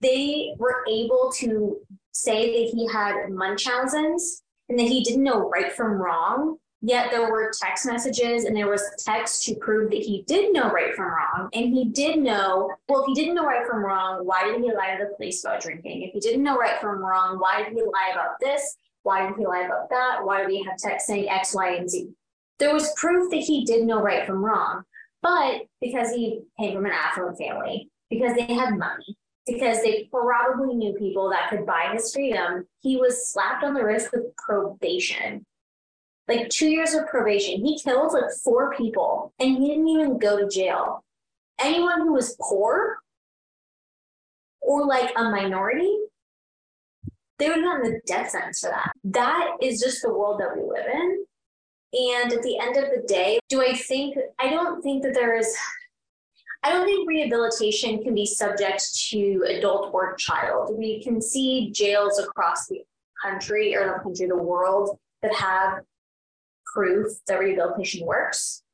They were able to say that he had Munchausen's and that he didn't know right from wrong. Yet there were text messages and there was text to prove that he did know right from wrong. And he did know, well, if he didn't know right from wrong, why did he lie to the police about drinking? If he didn't know right from wrong, why did he lie about this? Why did he lie about that? Why do we have text saying X, Y, and Z? There was proof that he did know right from wrong. But because he came from an affluent family, because they had money, because they probably knew people that could buy his freedom, he was slapped on the wrist with probation. Like two years of probation. He killed like four people and he didn't even go to jail. Anyone who was poor or like a minority, they would have gotten the death sentence for that. That is just the world that we live in. And at the end of the day, do I think, I don't think that there is I don't think rehabilitation can be subject to adult or child. We can see jails across the country or the country, the world that have proof that rehabilitation works.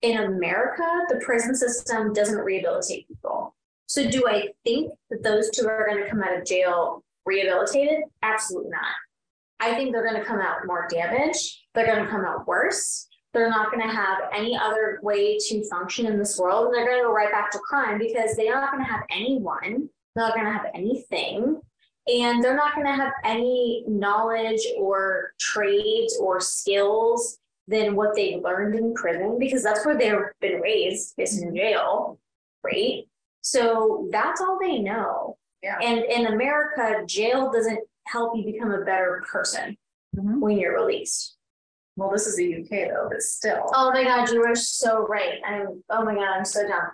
In America, the prison system doesn't rehabilitate people. So, do I think that those two are going to come out of jail rehabilitated? Absolutely not. I think they're going to come out more damaged. They're going to come out worse they're not going to have any other way to function in this world and they're going to go right back to crime because they're not going to have anyone they're not going to have anything and they're not going to have any knowledge or trades or skills than what they learned in prison because that's where they've been raised is in jail, right? So that's all they know. Yeah. And in America, jail doesn't help you become a better person Mhm. when you're released. Well, this is the UK though, but still. Oh my god, you are so right. I'm oh my god, I'm so dumb.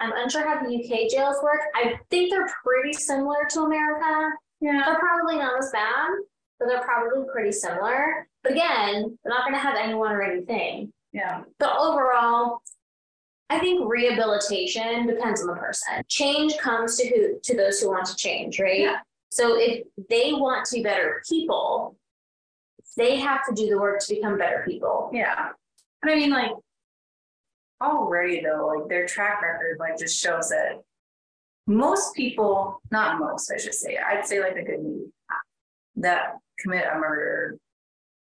I'm unsure how the UK jails work. I think they're pretty similar to America. Yeah. They're probably not as bad, but they're probably pretty similar. But again, they're not gonna have anyone or anything. Yeah. But overall, I think rehabilitation depends on the person. Change comes to who to those who want to change, right? Yeah. So if they want to be better people, they have to do the work to become better people. Yeah. And I mean, like, already though, like their track record, like, just shows that most people, not most, I should say, I'd say like a good maybe that commit a murder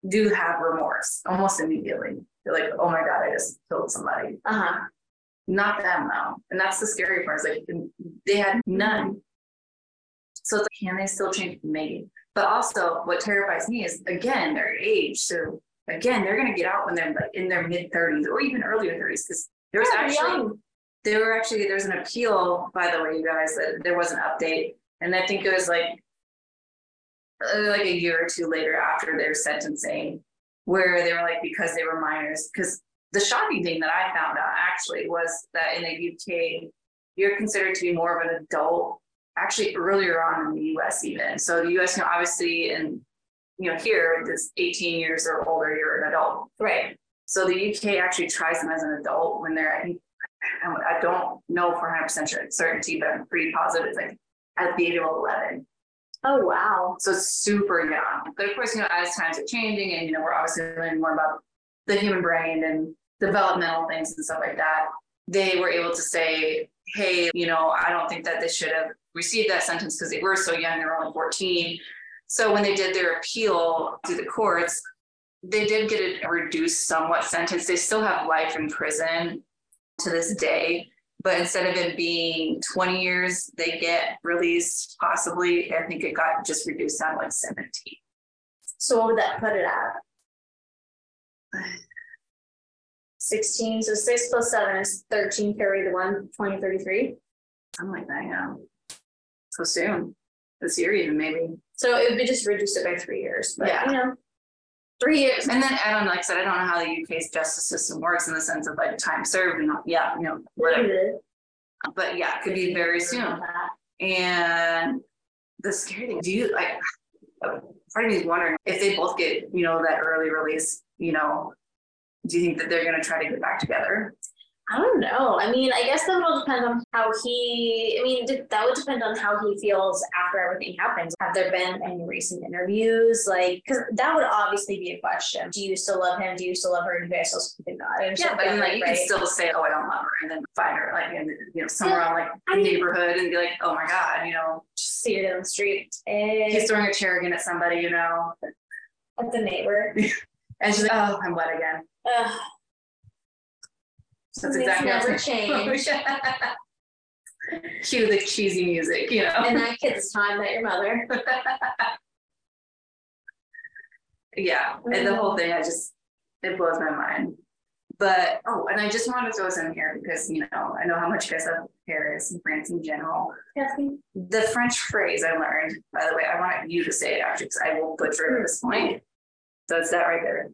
do have remorse almost immediately. They're like, oh my God, I just killed somebody. Uh-huh. Not them though. And that's the scary part. Is like they had none. So it's like, can they still change? Maybe. But also what terrifies me is again their age. So again, they're gonna get out when they're like in their mid 30s or even earlier 30s. Because there's Yeah, actually there were actually there's an appeal, by the way, you guys, that there was an update. And I think it was like like a year or two later after their sentencing, where they were like, because they were minors, because the shocking thing that I found out actually was that in the UK, you're considered to be more of an adult, actually earlier on in the US even. So the US, you know, obviously, and you know, here it's 18 years or older, you're an adult. Right. So the UK actually tries them as an adult when they're, I think, I don't know for 100% sure- certainty, but I'm pretty positive it's like at the age of 11. Oh wow. So it's super young. But of course, you know, as times are changing and, you know, we're obviously learning more about the human brain and developmental things and stuff like that, they were able to say, hey, you know, I don't think that they should have received that sentence because they were so young, they were only 14. So when they did their appeal to the courts, they did get a reduced somewhat sentence. They still have life in prison to this day. But instead of it being 20 years, they get released possibly. I think it got just reduced down to like 17. So what would that put it at? Sixteen, so six plus seven is thirteen, carry the one, twenty, thirty-three. Something like that, yeah. So soon. This year even maybe. So it would be just reduced it by three years, but Yeah. you know. Three years. And then I don't know, like I said, I don't know how the UK's justice system works in the sense of like time served and yeah, you know, whatever. But yeah, it could be very soon. And the scary thing, do you like part of me is wondering if they both get, you know, that early release, you know, do you think that they're gonna try to get back together? I don't know. I mean, I guess that would all depend on how he, I mean, that would depend on how he feels after everything happens. Have there been any recent interviews? Like, because that would obviously be a question. Do you still love him? Do you still love her? Do you guys still speak about it? Yeah, but I mean, like you can still say, "Oh, I don't love her," and then find her like in you know somewhere on like I mean- neighborhood and be like, "Oh my god," you know, see her down the street. Eh, he's throwing a chair again at somebody, you know, at the neighbor. and she's like, "Oh, I'm wet again." Ugh, That's Things exactly never change. Cue the cheesy music, you know. and that kid's time that your mother. yeah, and the whole thing, I just it blows my mind. But oh, and I just wanted to throw this in here because you know I know how much you guys love Paris and France in general. Kathy? The French phrase I learned, by the way, I want you to say it actually because I will butcher it at this point. So it's that right there.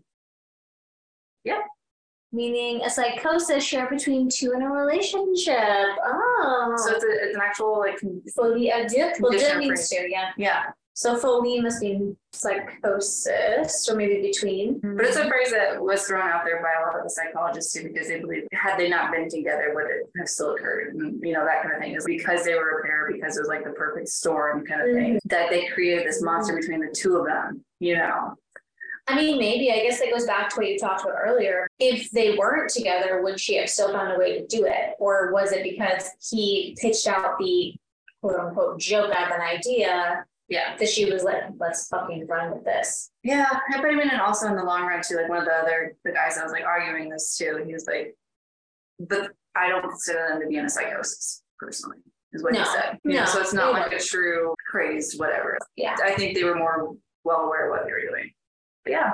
Meaning a psychosis shared between two in a relationship. Oh. So it's, a, it's an actual like phobia. à. Well, Condition deux means two, yeah. yeah, So phobia must mean psychosis or maybe between. Mm-hmm. but it's a phrase that was thrown out there by a lot of the psychologists too because they believe had they not been together would it have still occurred and you know that kind of thing is because they were a pair because it was like the perfect storm kind of thing mm-hmm. that they created this monster mm-hmm. between the two of them you know I mean, maybe. I guess that goes back to what you talked about earlier. If they weren't together, would she have still found a way to do it? Or was it because he pitched out the quote unquote joke of an idea yeah that she was like, let's fucking run with this? yeah but I mean and also in the long run too like one of the other the guys I was like arguing this too he was like but I don't consider them to be in a psychosis personally is what he said you know no, so it's not like a true crazed whatever Yeah. I think they were more well aware of what they were doing. Yeah.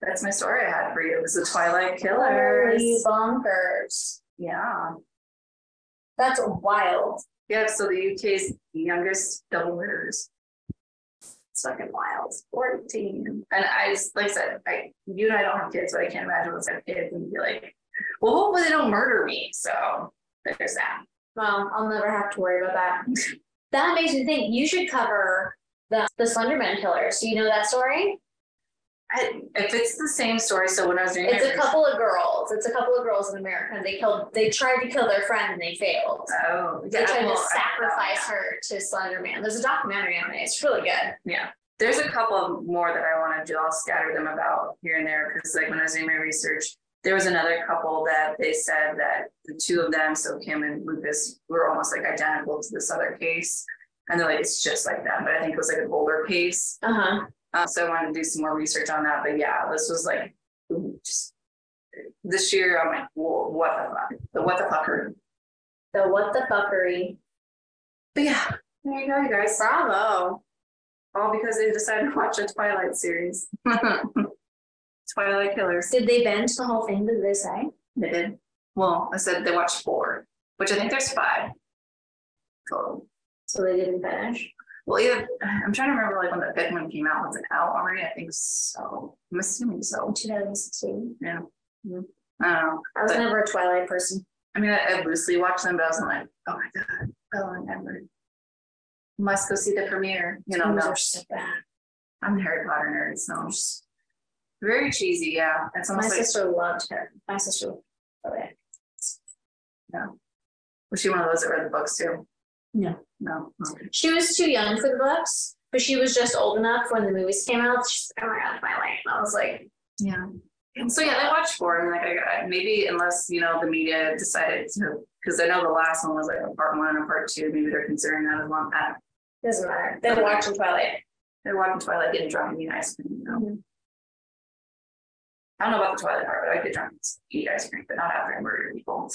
That's my story I had for you. It was the Twilight Killers. Holy bonkers. Yeah. That's wild. Yeah, so the UK's youngest double murders. It's fucking wild. 14. And I just, like I said, I, you and I don't have kids, but I can't imagine what's have kids and be like, well, hopefully they don't murder me. So there's that. Well, I'll never have to worry about that. that makes me think you should cover the the Slenderman killers. Do you know that story? I, if it's the same story, so when I was doing It's a couple of girls. It's a couple of girls in America. and They killed. They tried to kill their friend and they failed. Oh, They yeah, tried well, to I know, sacrifice her to Slenderman. There's a documentary on it. It's really good. Yeah, there's a couple more that I want to do. I'll scatter them about here and there because, like, when I was doing my research, there was another couple that they said that the two of them, so Kim and Lucas, were almost like identical to this other case, and they're like, it's just like that. But I think it was like an older case, Uh huh. Uh, so I wanted to do some more research on that. But yeah, this was like just this year. I'm like, what the fuck? The what the fucker? The what the fuckery. But yeah, there you go, you guys. Bravo. All because they decided to watch a Twilight series. Twilight Killers. Did they binge the whole thing? Did they say? They did. Well, I said they watched four, which I think there's five. total. So they didn't finish. Well, either I'm trying to remember like when the fifth one came out. Was it out already? I think so. I'm assuming so. 2016. Yeah. Mhm. I don't know. I was But- never a Twilight person. I mean, I, I loosely watched them, but I was like, oh my god, Bella and Edward. Must go see the premiere. You know, no, so. I'm a Harry Potter nerd, so it's just very cheesy. Yeah, it's My like sister loved her. My sister. Oh, yeah. was she one of those that read the books too? No. No. Okay. She was too young for the books, but she was just old enough when the movies came out. She's like, oh my god, Twilight. And I was like, Yeah. And so yeah, they watched four and like I got maybe unless you know the media decided to because I know the last one was like a part one and a part two. Maybe they're considering that as one pack. doesn't matter. They're watching Twilight. They're watching Twilight getting drunk and eating ice cream. You know? Mhm. I don't know about the Twilight part, but I get drunk and eat ice cream, but not after I murder people.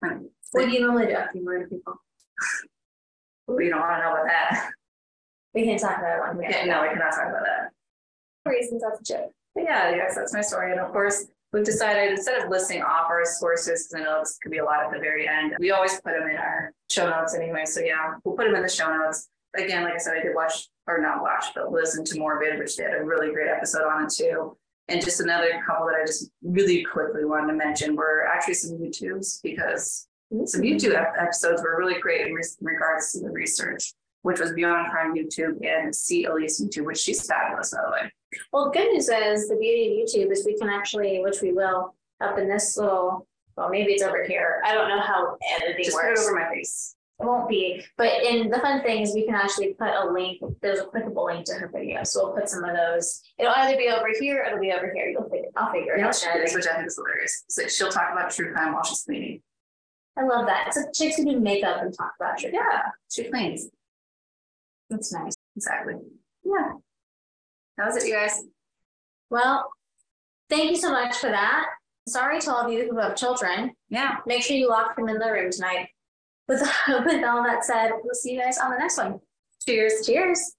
What do you normally do after you murder people? We don't want to know about that. We can't talk about it one minute. Yeah, no, we cannot talk about that. Reasons that's a joke. But yeah, yes, that's my story. And of course, we've decided instead of listing off our sources, because I know this could be a lot at the very end, we always put them in our show notes anyway. So yeah, we'll put them in the show notes. Again, like I said, I did watch or not watch, but listen to Morbid, which they had a really great episode on it too. And just another couple that I just really quickly wanted to mention were actually some YouTubes because some YouTube ep- episodes were really great in re- regards to the research, which was Beyond Crime YouTube and See Elise YouTube, which she's fabulous, by the way. Well, the good news is the beauty of YouTube is we can actually, which we will, up in this little, well, maybe it's over here. I don't know how editing Just put it over my face. It won't be, but in the fun thing is we can actually put a link, there's a clickable link to her video, so we'll put some of those. It'll either be over here, or it'll be over here, you'll figure, I'll figure it out. which I think is hilarious. Like she'll talk about true crime while she's cleaning. I love that, it's like chicks who do makeup and talk about it. Yeah, she cleans. That's nice. Exactly. Yeah. That was it, you guys. Well, thank you so much for that. Sorry to all of you who have children, Yeah. make sure you lock them in the room tonight. With, with all that said, we'll see you guys on the next one. Cheers. Cheers.